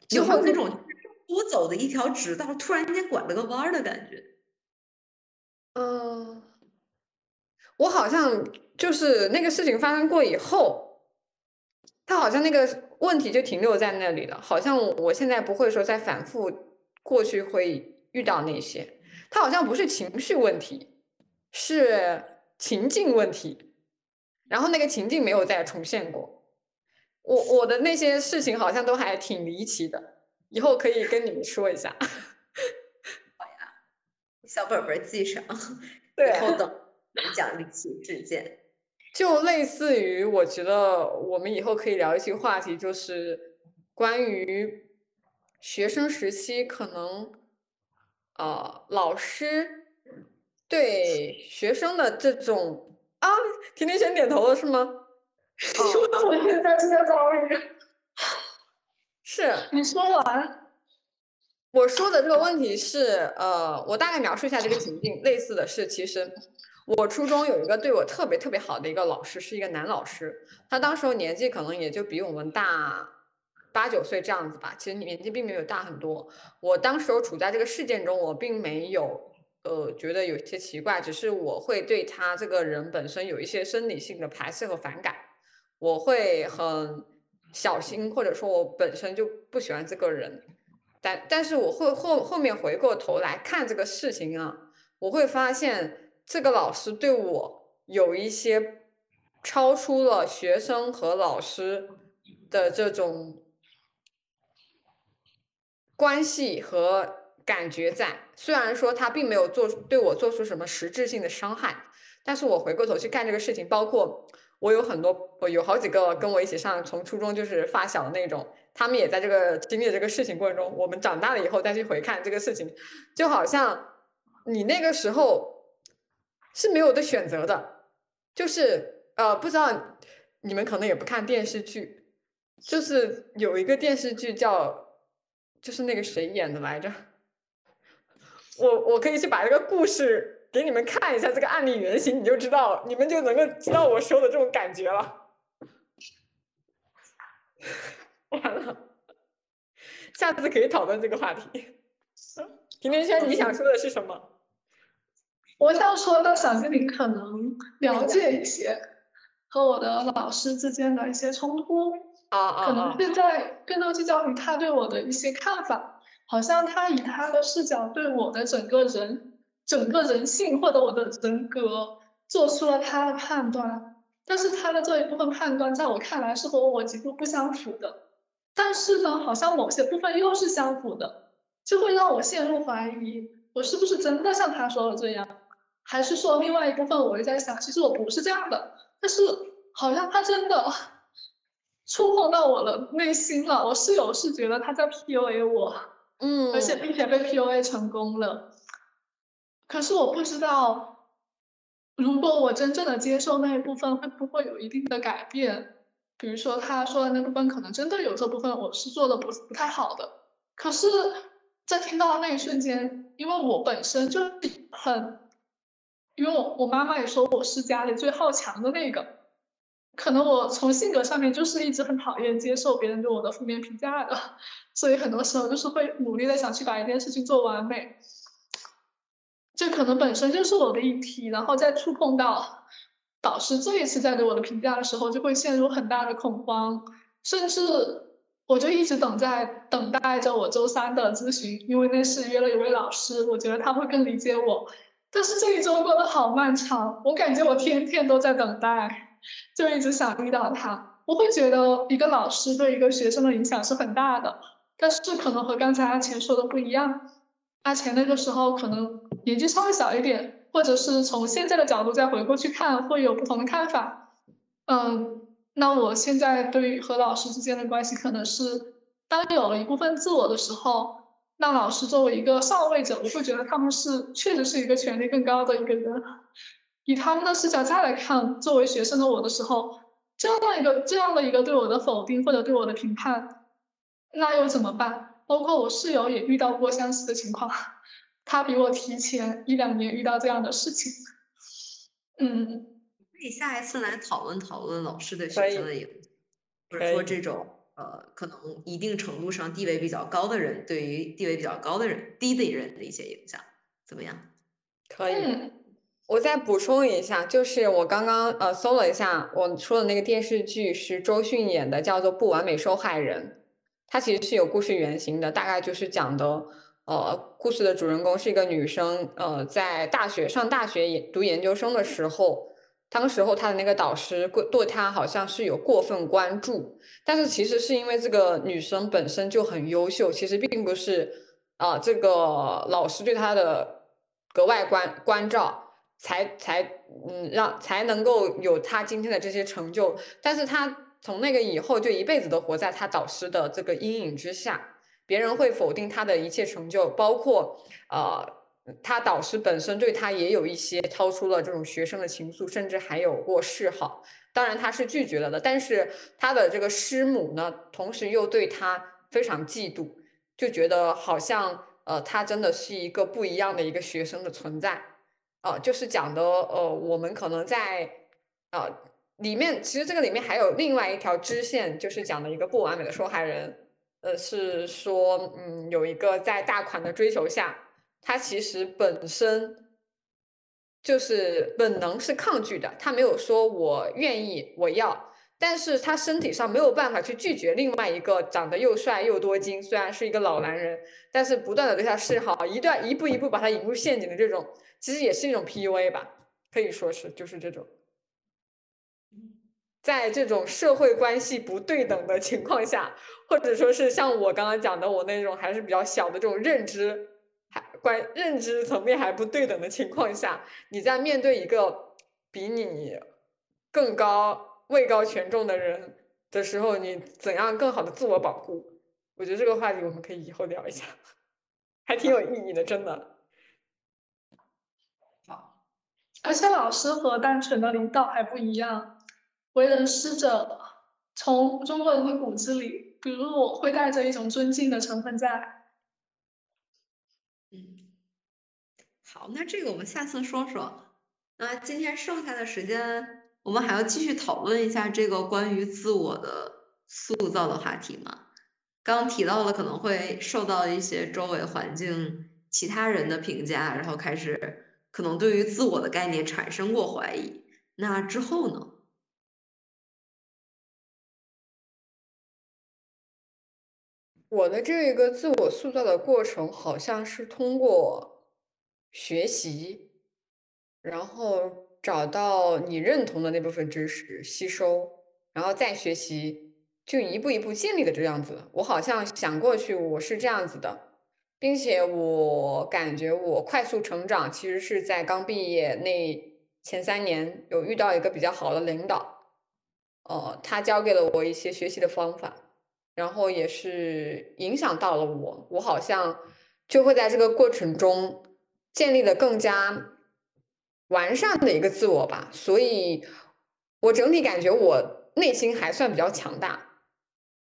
有没有那种？我走的一条直道，突然间拐了个弯儿的感觉。嗯，我好像就是那个事情发生过以后，他好像那个问题就停留在那里了。好像我现在不会说再反复过去会遇到那些，他好像不是情绪问题，是情境问题。然后那个情境没有再重现过。我我的那些事情好像都还挺离奇的。以后可以跟你们说一下，好呀，小本本记上，对，以后等讲离奇事件。就类似于，我觉得我们以后可以聊一些话题，就是关于学生时期可能，呃，老师对学生的这种啊，甜甜先点头了是吗？我现在正在遭遇。是你说完，我说的这个问题是，呃，我大概描述一下这个情境。类似的是，其实我初中有一个对我特别特别好的一个老师，是一个男老师。他当时候年纪可能也就比我们大八九岁这样子吧，其实年纪并没有大很多。我当时处在这个事件中，我并没有呃觉得有些奇怪，只是我会对他这个人本身有一些生理性的排斥和反感，我会很。小心，或者说我本身就不喜欢这个人，但但是我会后后面回过头来看这个事情啊，我会发现这个老师对我有一些超出了学生和老师的这种关系和感觉在。虽然说他并没有做对我做出什么实质性的伤害，但是我回过头去看这个事情，包括。我有很多，我有好几个跟我一起上，从初中就是发小的那种，他们也在这个经历这个事情过程中。我们长大了以后再去回看这个事情，就好像你那个时候是没有的选择的，就是呃，不知道你们可能也不看电视剧，就是有一个电视剧叫，就是那个谁演的来着，我我可以去把这个故事。给你们看一下这个案例原型，你就知道，你们就能够知道我说的这种感觉了。完了，下次可以讨论这个话题。甜甜圈，你想说的是什么？我想说的，想跟你可能了解一些和我的老师之间的一些冲突啊啊可能是在更多聚焦于他对我的一些看法，好像他以他的视角对我的整个人、整个人性或者我的人格做出了他的判断，但是他的这一部分判断在我看来是和我极度不相符的，但是呢，好像某些部分又是相符的，就会让我陷入怀疑，我是不是真的像他说的这样？还是说另外一部分，我也在想，其实我不是这样的，但是好像他真的触碰到我的内心了。我室友是觉得他在 PUA 我，嗯，而且并且被 PUA 成功了。可是我不知道，如果我真正的接受那一部分，会不会有一定的改变？比如说他说的那部分，可能真的有这部分我是做的不不太好的。可是，在听到的那一瞬间，因为我本身就很。因为我我妈妈也说我是家里最好强的那个，可能我从性格上面就是一直很讨厌接受别人对我的负面评价的，所以很多时候就是会努力的想去把一件事情做完美，这可能本身就是我的议题，然后再触碰到导师这一次在对我的评价的时候，就会陷入很大的恐慌，甚至我就一直等在等待着我周三的咨询，因为那是约了一位老师，我觉得他会更理解我。但是这一周过得好漫长，我感觉我天天都在等待，就一直想遇到他。我会觉得一个老师对一个学生的影响是很大的，但是可能和刚才阿钱说的不一样。阿钱那个时候可能年纪稍微小一点，或者是从现在的角度再回过去看，会有不同的看法。嗯，那我现在对于和老师之间的关系，可能是当有了一部分自我的时候。那老师作为一个上位者，我会觉得他们是确实是一个权力更高的一个人。以他们的视角再来看，作为学生的我的时候，这样的一个这样的一个对我的否定或者对我的评判，那又怎么办？包括我室友也遇到过相似的情况，他比我提前一两年遇到这样的事情。嗯，可以下一次来讨论讨论老师对学生的影响，或者说这种。呃，可能一定程度上地位比较高的人，对于地位比较高的人、低的人的一些影响，怎么样？可以，我再补充一下，就是我刚刚呃搜了一下，我说的那个电视剧是周迅演的，叫做《不完美受害人》，它其实是有故事原型的，大概就是讲的，呃，故事的主人公是一个女生，呃，在大学上大学读研究生的时候。当时候他的那个导师过对他好像是有过分关注，但是其实是因为这个女生本身就很优秀，其实并不是啊这个老师对她的格外关关照，才才嗯让才能够有他今天的这些成就。但是他从那个以后就一辈子都活在他导师的这个阴影之下，别人会否定他的一切成就，包括呃。他导师本身对他也有一些超出了这种学生的情愫，甚至还有过示好。当然他是拒绝了的，但是他的这个师母呢，同时又对他非常嫉妒，就觉得好像呃他真的是一个不一样的一个学生的存在。呃，就是讲的呃我们可能在呃里面，其实这个里面还有另外一条支线，就是讲的一个不完美的受害人。呃，是说嗯有一个在大款的追求下。他其实本身就是本能是抗拒的，他没有说我愿意我要，但是他身体上没有办法去拒绝另外一个长得又帅又多金，虽然是一个老男人，但是不断的对他示好，一段一步一步把他引入陷阱的这种，其实也是一种 PUA 吧，可以说是就是这种，在这种社会关系不对等的情况下，或者说是像我刚刚讲的我那种还是比较小的这种认知。还关认知层面还不对等的情况下，你在面对一个比你更高位高权重的人的时候，你怎样更好的自我保护？我觉得这个话题我们可以以后聊一下，还挺有意义的，真的。好，而且老师和单纯的领导还不一样，为人师者，从中国人的骨子里，比如我会带着一种尊敬的成分在。嗯好，那这个我们下次说说。那今天剩下的时间，我们还要继续讨论一下这个关于自我的塑造的话题吗？刚提到了可能会受到一些周围环境其他人的评价，然后开始可能对于自我的概念产生过怀疑。那之后呢？我的这个自我塑造的过程，好像是通过学习，然后找到你认同的那部分知识，吸收，然后再学习，就一步一步建立的这样子。我好像想过去，我是这样子的，并且我感觉我快速成长，其实是在刚毕业那前三年，有遇到一个比较好的领导，呃，他教给了我一些学习的方法。然后也是影响到了我，我好像就会在这个过程中建立的更加完善的一个自我吧，所以我整体感觉我内心还算比较强大。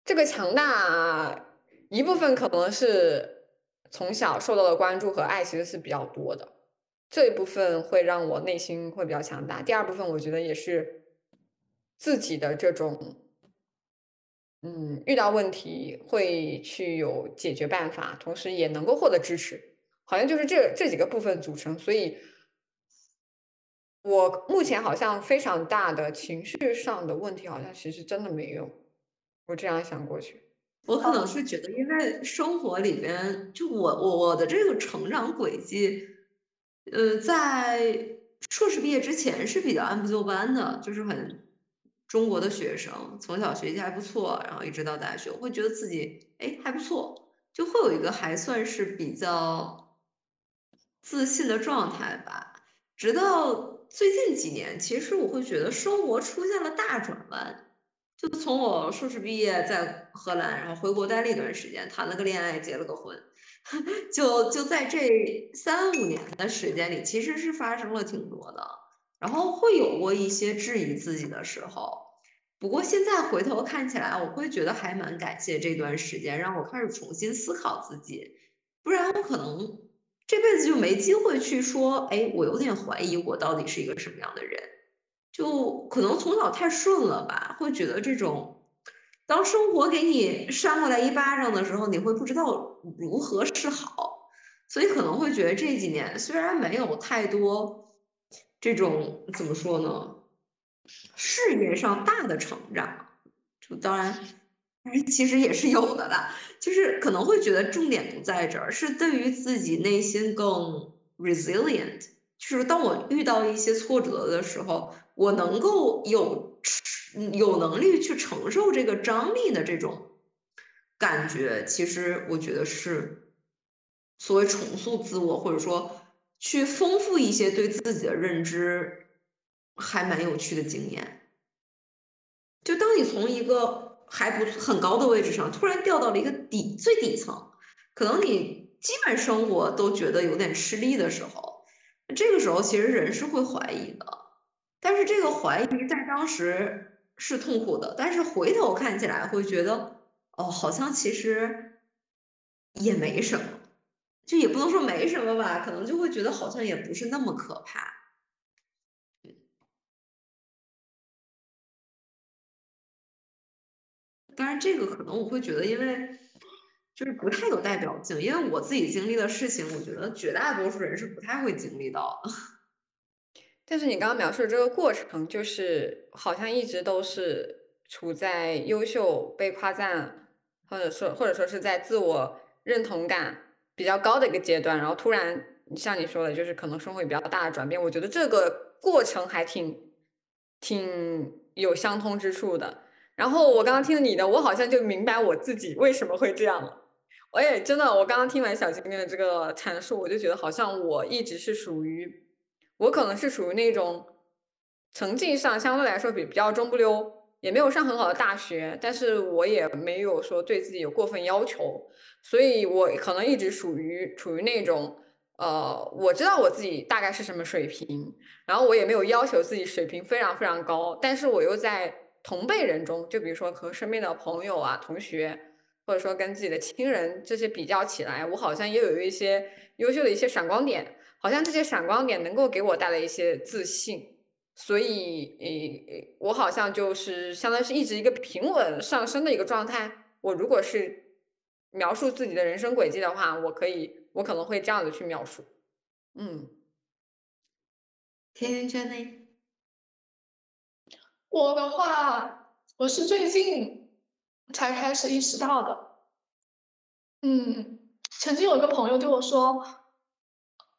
这个强大一部分可能是从小受到的关注和爱其实是比较多的，这一部分会让我内心会比较强大。第二部分我觉得也是自己的这种。嗯，遇到问题会去有解决办法，同时也能够获得支持，好像就是这这几个部分组成。所以，我目前好像非常大的情绪上的问题，好像其实真的没有。我这样想过去，我可能是觉得，因为生活里边，就我我我的这个成长轨迹，呃，在硕士毕业之前是比较按部就班的，就是很。中国的学生从小学习还不错，然后一直到大学，我会觉得自己哎还不错，就会有一个还算是比较自信的状态吧。直到最近几年，其实我会觉得生活出现了大转弯。就从我硕士毕业在荷兰，然后回国待了一段时间，谈了个恋爱，结了个婚，就就在这三五年的时间里，其实是发生了挺多的。然后会有过一些质疑自己的时候，不过现在回头看起来，我会觉得还蛮感谢这段时间，让我开始重新思考自己，不然我可能这辈子就没机会去说，哎，我有点怀疑我到底是一个什么样的人，就可能从小太顺了吧，会觉得这种当生活给你扇过来一巴掌的时候，你会不知道如何是好，所以可能会觉得这几年虽然没有太多。这种怎么说呢？事业上大的成长，就当然，其实也是有的啦。就是可能会觉得重点不在这儿，是对于自己内心更 resilient。就是当我遇到一些挫折的时候，我能够有有能力去承受这个张力的这种感觉，其实我觉得是所谓重塑自我，或者说。去丰富一些对自己的认知，还蛮有趣的经验。就当你从一个还不很高的位置上，突然掉到了一个底最底层，可能你基本生活都觉得有点吃力的时候，这个时候其实人是会怀疑的。但是这个怀疑在当时是痛苦的，但是回头看起来会觉得，哦，好像其实也没什么。就也不能说没什么吧，可能就会觉得好像也不是那么可怕。当然，这个可能我会觉得，因为就是不太有代表性，因为我自己经历的事情，我觉得绝大多数人是不太会经历到的。但是你刚刚描述的这个过程，就是好像一直都是处在优秀、被夸赞，或者说或者说是在自我认同感。比较高的一个阶段，然后突然像你说的，就是可能生活比较大的转变。我觉得这个过程还挺挺有相通之处的。然后我刚刚听了你的，我好像就明白我自己为什么会这样了。我也真的，我刚刚听完小金的这个阐述，我就觉得好像我一直是属于，我可能是属于那种成绩上相对来说比比较中不溜。也没有上很好的大学，但是我也没有说对自己有过分要求，所以我可能一直属于处于那种，呃，我知道我自己大概是什么水平，然后我也没有要求自己水平非常非常高，但是我又在同辈人中，就比如说和身边的朋友啊、同学，或者说跟自己的亲人这些比较起来，我好像也有一些优秀的一些闪光点，好像这些闪光点能够给我带来一些自信。所以，诶，我好像就是相当于是一直一个平稳上升的一个状态。我如果是描述自己的人生轨迹的话，我可以，我可能会这样子去描述。嗯，田园圈呢？我的话，我是最近才开始意识到的。嗯，曾经有一个朋友对我说：“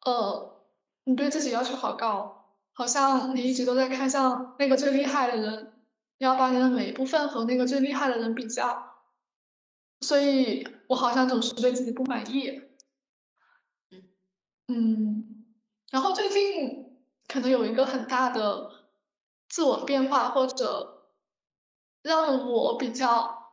呃，你对自己要求好高，好像你一直都在看向那个最厉害的人，要把你的每一部分和那个最厉害的人比较。”所以我好像总是对自己不满意。嗯，然后最近可能有一个很大的自我变化，或者让我比较，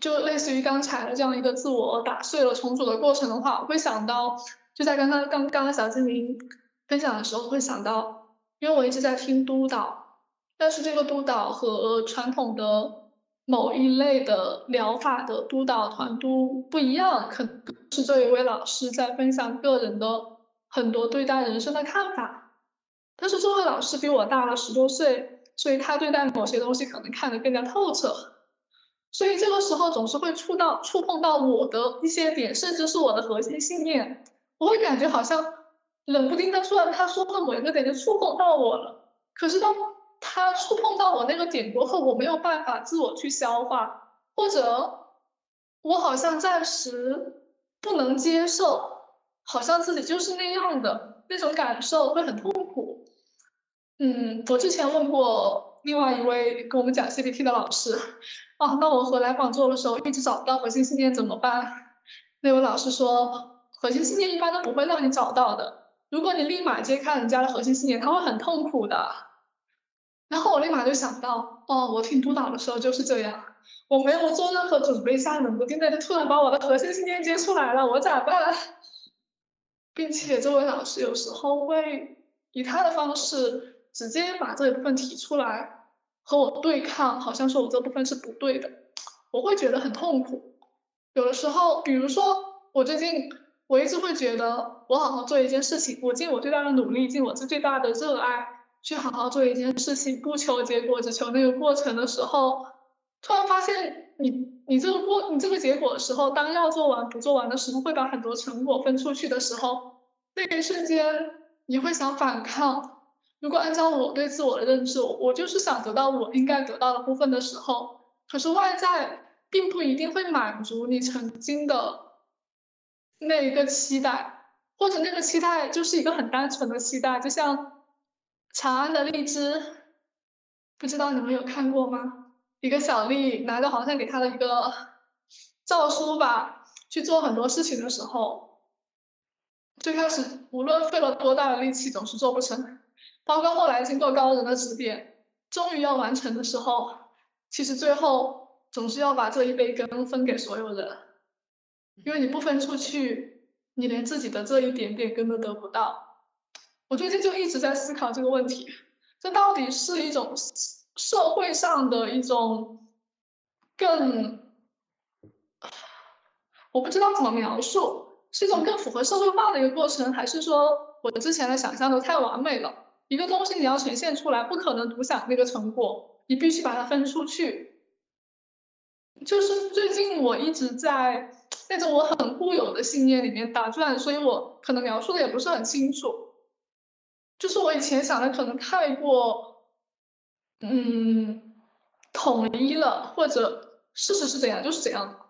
就类似于刚才的这样一个自我打碎了重组的过程的话，我会想到，就在刚刚刚刚小精灵分享的时候会想到，因为我一直在听督导，但是这个督导和传统的。某一类的疗法的督导团都不一样，可能是这一位老师在分享个人的很多对待人生的看法。但是这位老师比我大了十多岁，所以他对待某些东西可能看得更加透彻。所以这个时候总是会触到、触碰到我的一些点，甚至是我的核心信念。我会感觉好像冷不丁的，突然他说的某一个点就触碰到我了。可是当他触碰到我那个点过后，我没有办法自我去消化，或者我好像暂时不能接受，好像自己就是那样的那种感受会很痛苦。嗯，我之前问过另外一位跟我们讲 CBT 的老师，啊，那我回来广州的时候一直找不到核心信念怎么办？那位老师说，核心信念一般都不会让你找到的，如果你立马揭开人家的核心信念，他会很痛苦的。然后我立马就想到，哦，我听督导的时候就是这样，我没有做任何准备下，冷不丁的就突然把我的核心信念接出来了，我咋办？并且这位老师有时候会以他的方式直接把这一部分提出来和我对抗，好像说我这部分是不对的，我会觉得很痛苦。有的时候，比如说我最近，我一直会觉得我好好做一件事情，我尽我最大的努力，尽我最最大的热爱。去好好做一件事情，不求结果，只求那个过程的时候，突然发现你你这个过你这个结果的时候，当要做完不做完的时候，会把很多成果分出去的时候，那一瞬间你会想反抗。如果按照我对自我的认知，我就是想得到我应该得到的部分的时候，可是外在并不一定会满足你曾经的那一个期待，或者那个期待就是一个很单纯的期待，就像。长安的荔枝，不知道你们有看过吗？一个小丽拿着皇上给她的一个诏书吧，去做很多事情的时候，最开始无论费了多大的力气，总是做不成。包括后来经过高人的指点，终于要完成的时候，其实最后总是要把这一杯羹分给所有人，因为你不分出去，你连自己的这一点点羹都得不到。我最近就一直在思考这个问题，这到底是一种社会上的一种更，我不知道怎么描述，是一种更符合社会化的一个过程，还是说我之前的想象都太完美了？一个东西你要呈现出来，不可能独享那个成果，你必须把它分出去。就是最近我一直在那种我很固有的信念里面打转，所以我可能描述的也不是很清楚。就是我以前想的可能太过，嗯，统一了，或者事实是怎样就是怎样。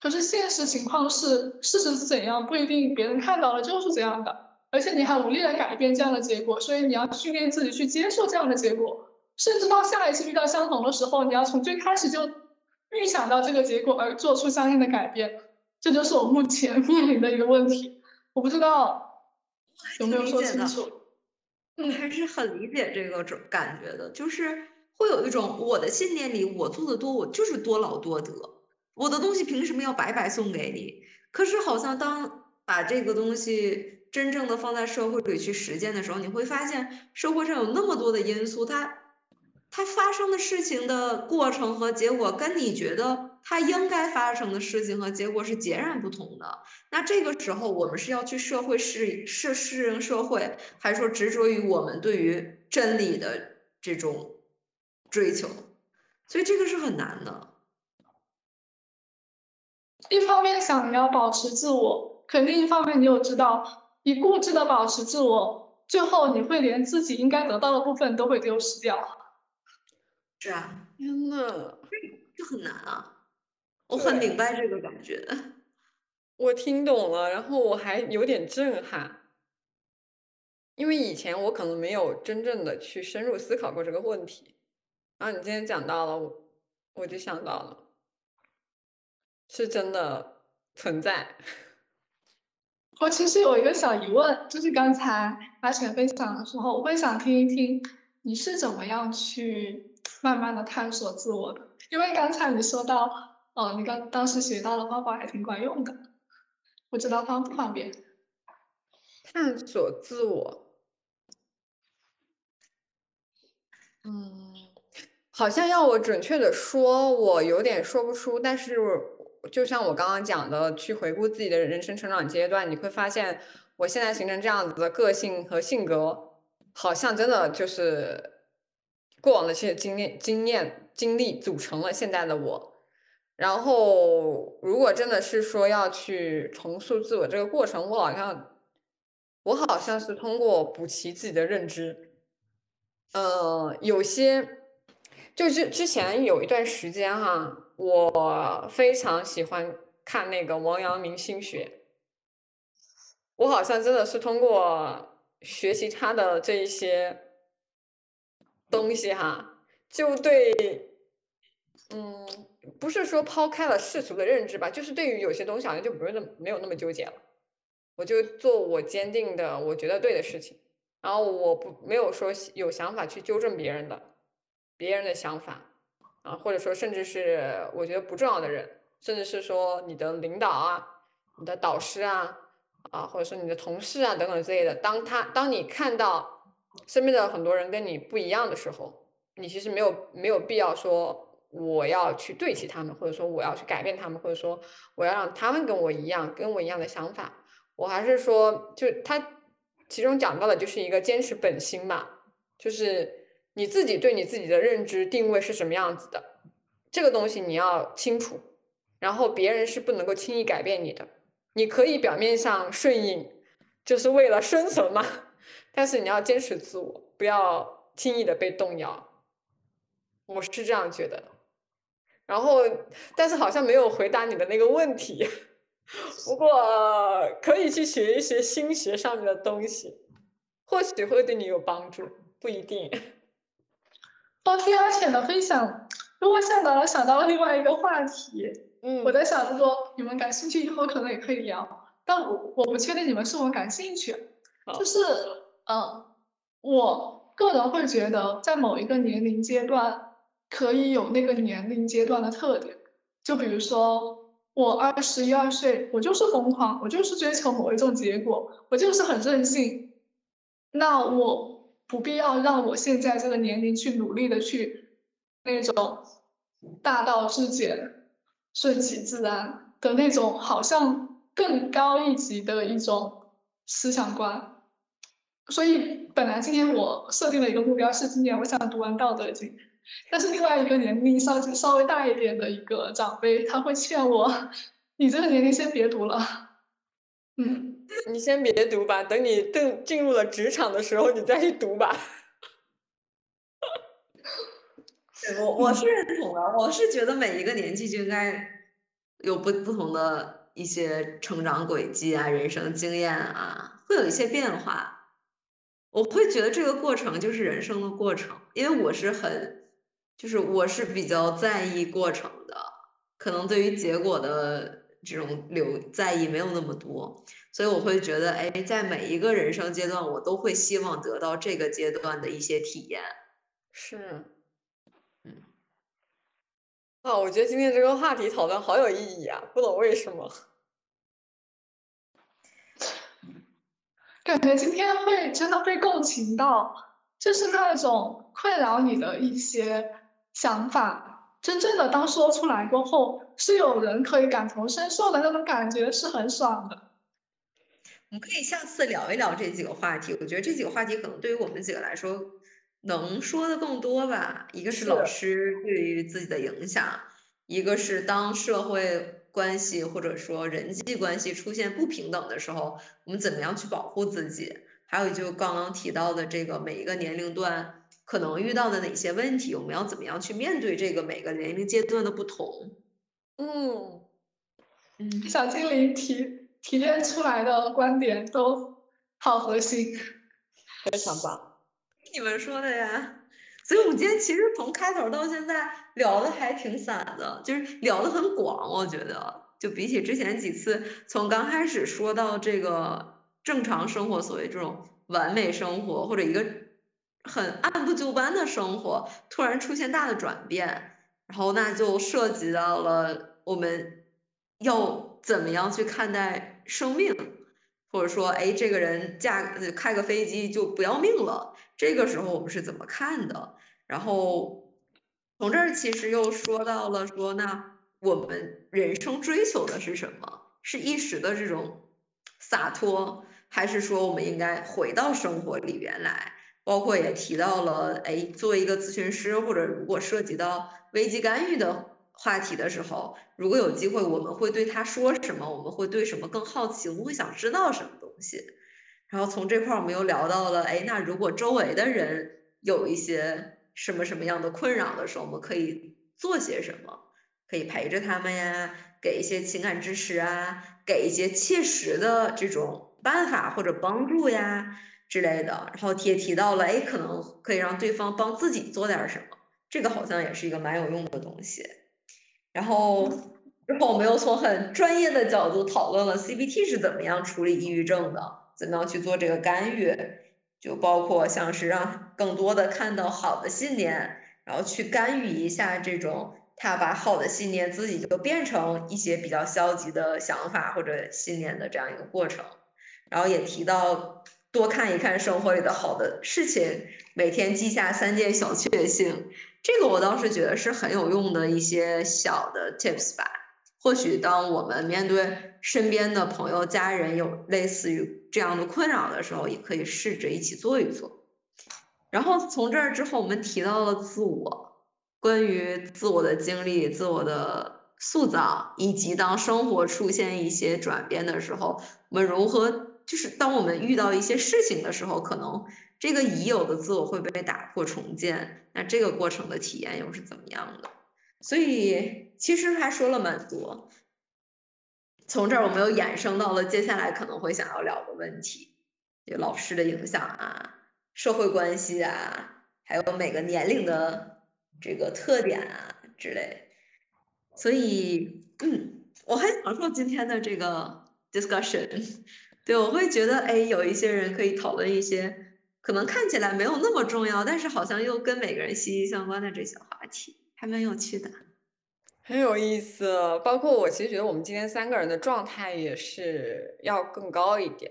可是现实情况是，事实是怎样不一定别人看到了就是这样的，而且你还无力的改变这样的结果，所以你要训练自己去接受这样的结果，甚至到下一次遇到相同的时候，你要从最开始就预想到这个结果而做出相应的改变。这就是我目前 面临的一个问题，我不知道有没有说清楚。我还是很理解这个种感觉的，就是会有一种我的信念里，我做的多，我就是多劳多得，我的东西凭什么要白白送给你？可是好像当把这个东西真正的放在社会里去实践的时候，你会发现社会上有那么多的因素，它。它发生的事情的过程和结果，跟你觉得它应该发生的事情和结果是截然不同的。那这个时候，我们是要去社会适适适应社会，还是说执着于我们对于真理的这种追求？所以这个是很难的。一方面想你要保持自我，可另一方面你又知道，你固执的保持自我，最后你会连自己应该得到的部分都会丢失掉。是啊，天呐，就很难啊！我很明白这个感觉。我听懂了，然后我还有点震撼，因为以前我可能没有真正的去深入思考过这个问题，然后你今天讲到了，我我就想到了，是真的存在。我其实有一个小疑问，就是刚才阿全分享的时候，我会想听一听你是怎么样去慢慢的探索自我的，因为刚才你说到，哦，你刚当时学到的方法还挺管用的。不知道方不方便探索自我？嗯，好像要我准确的说，我有点说不出。但是，就像我刚刚讲的，去回顾自己的人生成长阶段，你会发现，我现在形成这样子的个性和性格，好像真的就是过往的这些经验、经验、经历组成了现在的我。然后，如果真的是说要去重塑自我这个过程，我好像，我好像是通过补齐自己的认知，呃，有些，就是之前有一段时间哈，我非常喜欢看那个王阳明心学，我好像真的是通过学习他的这一些东西哈，就对。嗯，不是说抛开了世俗的认知吧，就是对于有些东西好像就不是那么没有那么纠结了，我就做我坚定的我觉得对的事情，然后我不没有说有想法去纠正别人的，别人的想法啊，或者说甚至是我觉得不重要的人，甚至是说你的领导啊、你的导师啊啊，或者说你的同事啊等等之类的，当他当你看到身边的很多人跟你不一样的时候，你其实没有没有必要说。我要去对齐他们，或者说我要去改变他们，或者说我要让他们跟我一样，跟我一样的想法。我还是说，就他其中讲到的就是一个坚持本心嘛，就是你自己对你自己的认知定位是什么样子的，这个东西你要清楚，然后别人是不能够轻易改变你的。你可以表面上顺应，就是为了生存嘛，但是你要坚持自我，不要轻易的被动摇。我是这样觉得。然后，但是好像没有回答你的那个问题。不过可以去学一些心学上面的东西，或许会对你有帮助，不一定。包听阿浅的分享，如果想到了想到了另外一个话题。嗯，我在想，如果你们感兴趣，以后可能也可以聊。但我我不确定你们是否感兴趣。就是，嗯，我个人会觉得，在某一个年龄阶段。可以有那个年龄阶段的特点，就比如说我二十一二岁，我就是疯狂，我就是追求某一种结果，我就是很任性。那我不必要让我现在这个年龄去努力的去那种大道至简、顺其自然的那种，好像更高一级的一种思想观。所以本来今天我设定了一个目标是今年我想读完《道德经》。但是另外一个年龄稍稍微大一点的一个长辈，他会劝我：“你这个年龄先别读了。”嗯，你先别读吧，等你正进入了职场的时候，你再去读吧。我我是认同的，我是觉得每一个年纪就应该有不不同的一些成长轨迹啊，人生经验啊，会有一些变化。我会觉得这个过程就是人生的过程，因为我是很。就是我是比较在意过程的，可能对于结果的这种留在意没有那么多，所以我会觉得，哎，在每一个人生阶段，我都会希望得到这个阶段的一些体验。是，嗯，啊，我觉得今天这个话题讨论好有意义啊，不懂为什么，感觉今天会真的被共情到，就是那种困扰你的一些。想法真正的当说出来过后，是有人可以感同身受的那种感觉，是很爽的。我们可以下次聊一聊这几个话题，我觉得这几个话题可能对于我们几个来说能说的更多吧。一个是老师对于自己的影响，一个是当社会关系或者说人际关系出现不平等的时候，我们怎么样去保护自己？还有就刚刚提到的这个每一个年龄段可能遇到的哪些问题，我们要怎么样去面对这个每个年龄阶段的不同？嗯嗯，小精灵提提炼出来的观点都好核心，非常棒。你们说的呀。所以我们今天其实从开头到现在聊的还挺散的，就是聊的很广，我觉得就比起之前几次，从刚开始说到这个正常生活，所谓这种完美生活或者一个很按部就班的生活，突然出现大的转变，然后那就涉及到了我们要怎么样去看待生命，或者说，哎，这个人驾开个飞机就不要命了。这个时候我们是怎么看的？然后从这儿其实又说到了说，那我们人生追求的是什么？是一时的这种洒脱，还是说我们应该回到生活里边来？包括也提到了，哎，作为一个咨询师，或者如果涉及到危机干预的话题的时候，如果有机会，我们会对他说什么？我们会对什么更好奇？我们会想知道什么东西？然后从这块儿，我们又聊到了，哎，那如果周围的人有一些什么什么样的困扰的时候，我们可以做些什么？可以陪着他们呀，给一些情感支持啊，给一些切实的这种办法或者帮助呀之类的。然后也提到了，哎，可能可以让对方帮自己做点什么，这个好像也是一个蛮有用的东西。然后之后我们又从很专业的角度讨论了 CBT 是怎么样处理抑郁症的。怎么样去做这个干预？就包括像是让更多的看到好的信念，然后去干预一下这种他把好的信念自己就变成一些比较消极的想法或者信念的这样一个过程。然后也提到多看一看生活里的好的事情，每天记下三件小确幸。这个我倒是觉得是很有用的一些小的 tips 吧。或许当我们面对身边的朋友、家人有类似于这样的困扰的时候，也可以试着一起做一做。然后从这儿之后，我们提到了自我，关于自我的经历、自我的塑造，以及当生活出现一些转变的时候，我们如何就是当我们遇到一些事情的时候，可能这个已有的自我会被打破重建，那这个过程的体验又是怎么样的？所以其实还说了蛮多，从这儿我们又衍生到了接下来可能会想要聊的问题，就老师的影响啊，社会关系啊，还有每个年龄的这个特点啊之类。所以，嗯，我很享受今天的这个 discussion，对我会觉得，哎，有一些人可以讨论一些可能看起来没有那么重要，但是好像又跟每个人息息相关的这些话题。还蛮有趣的，很有意思。包括我，其实觉得我们今天三个人的状态也是要更高一点。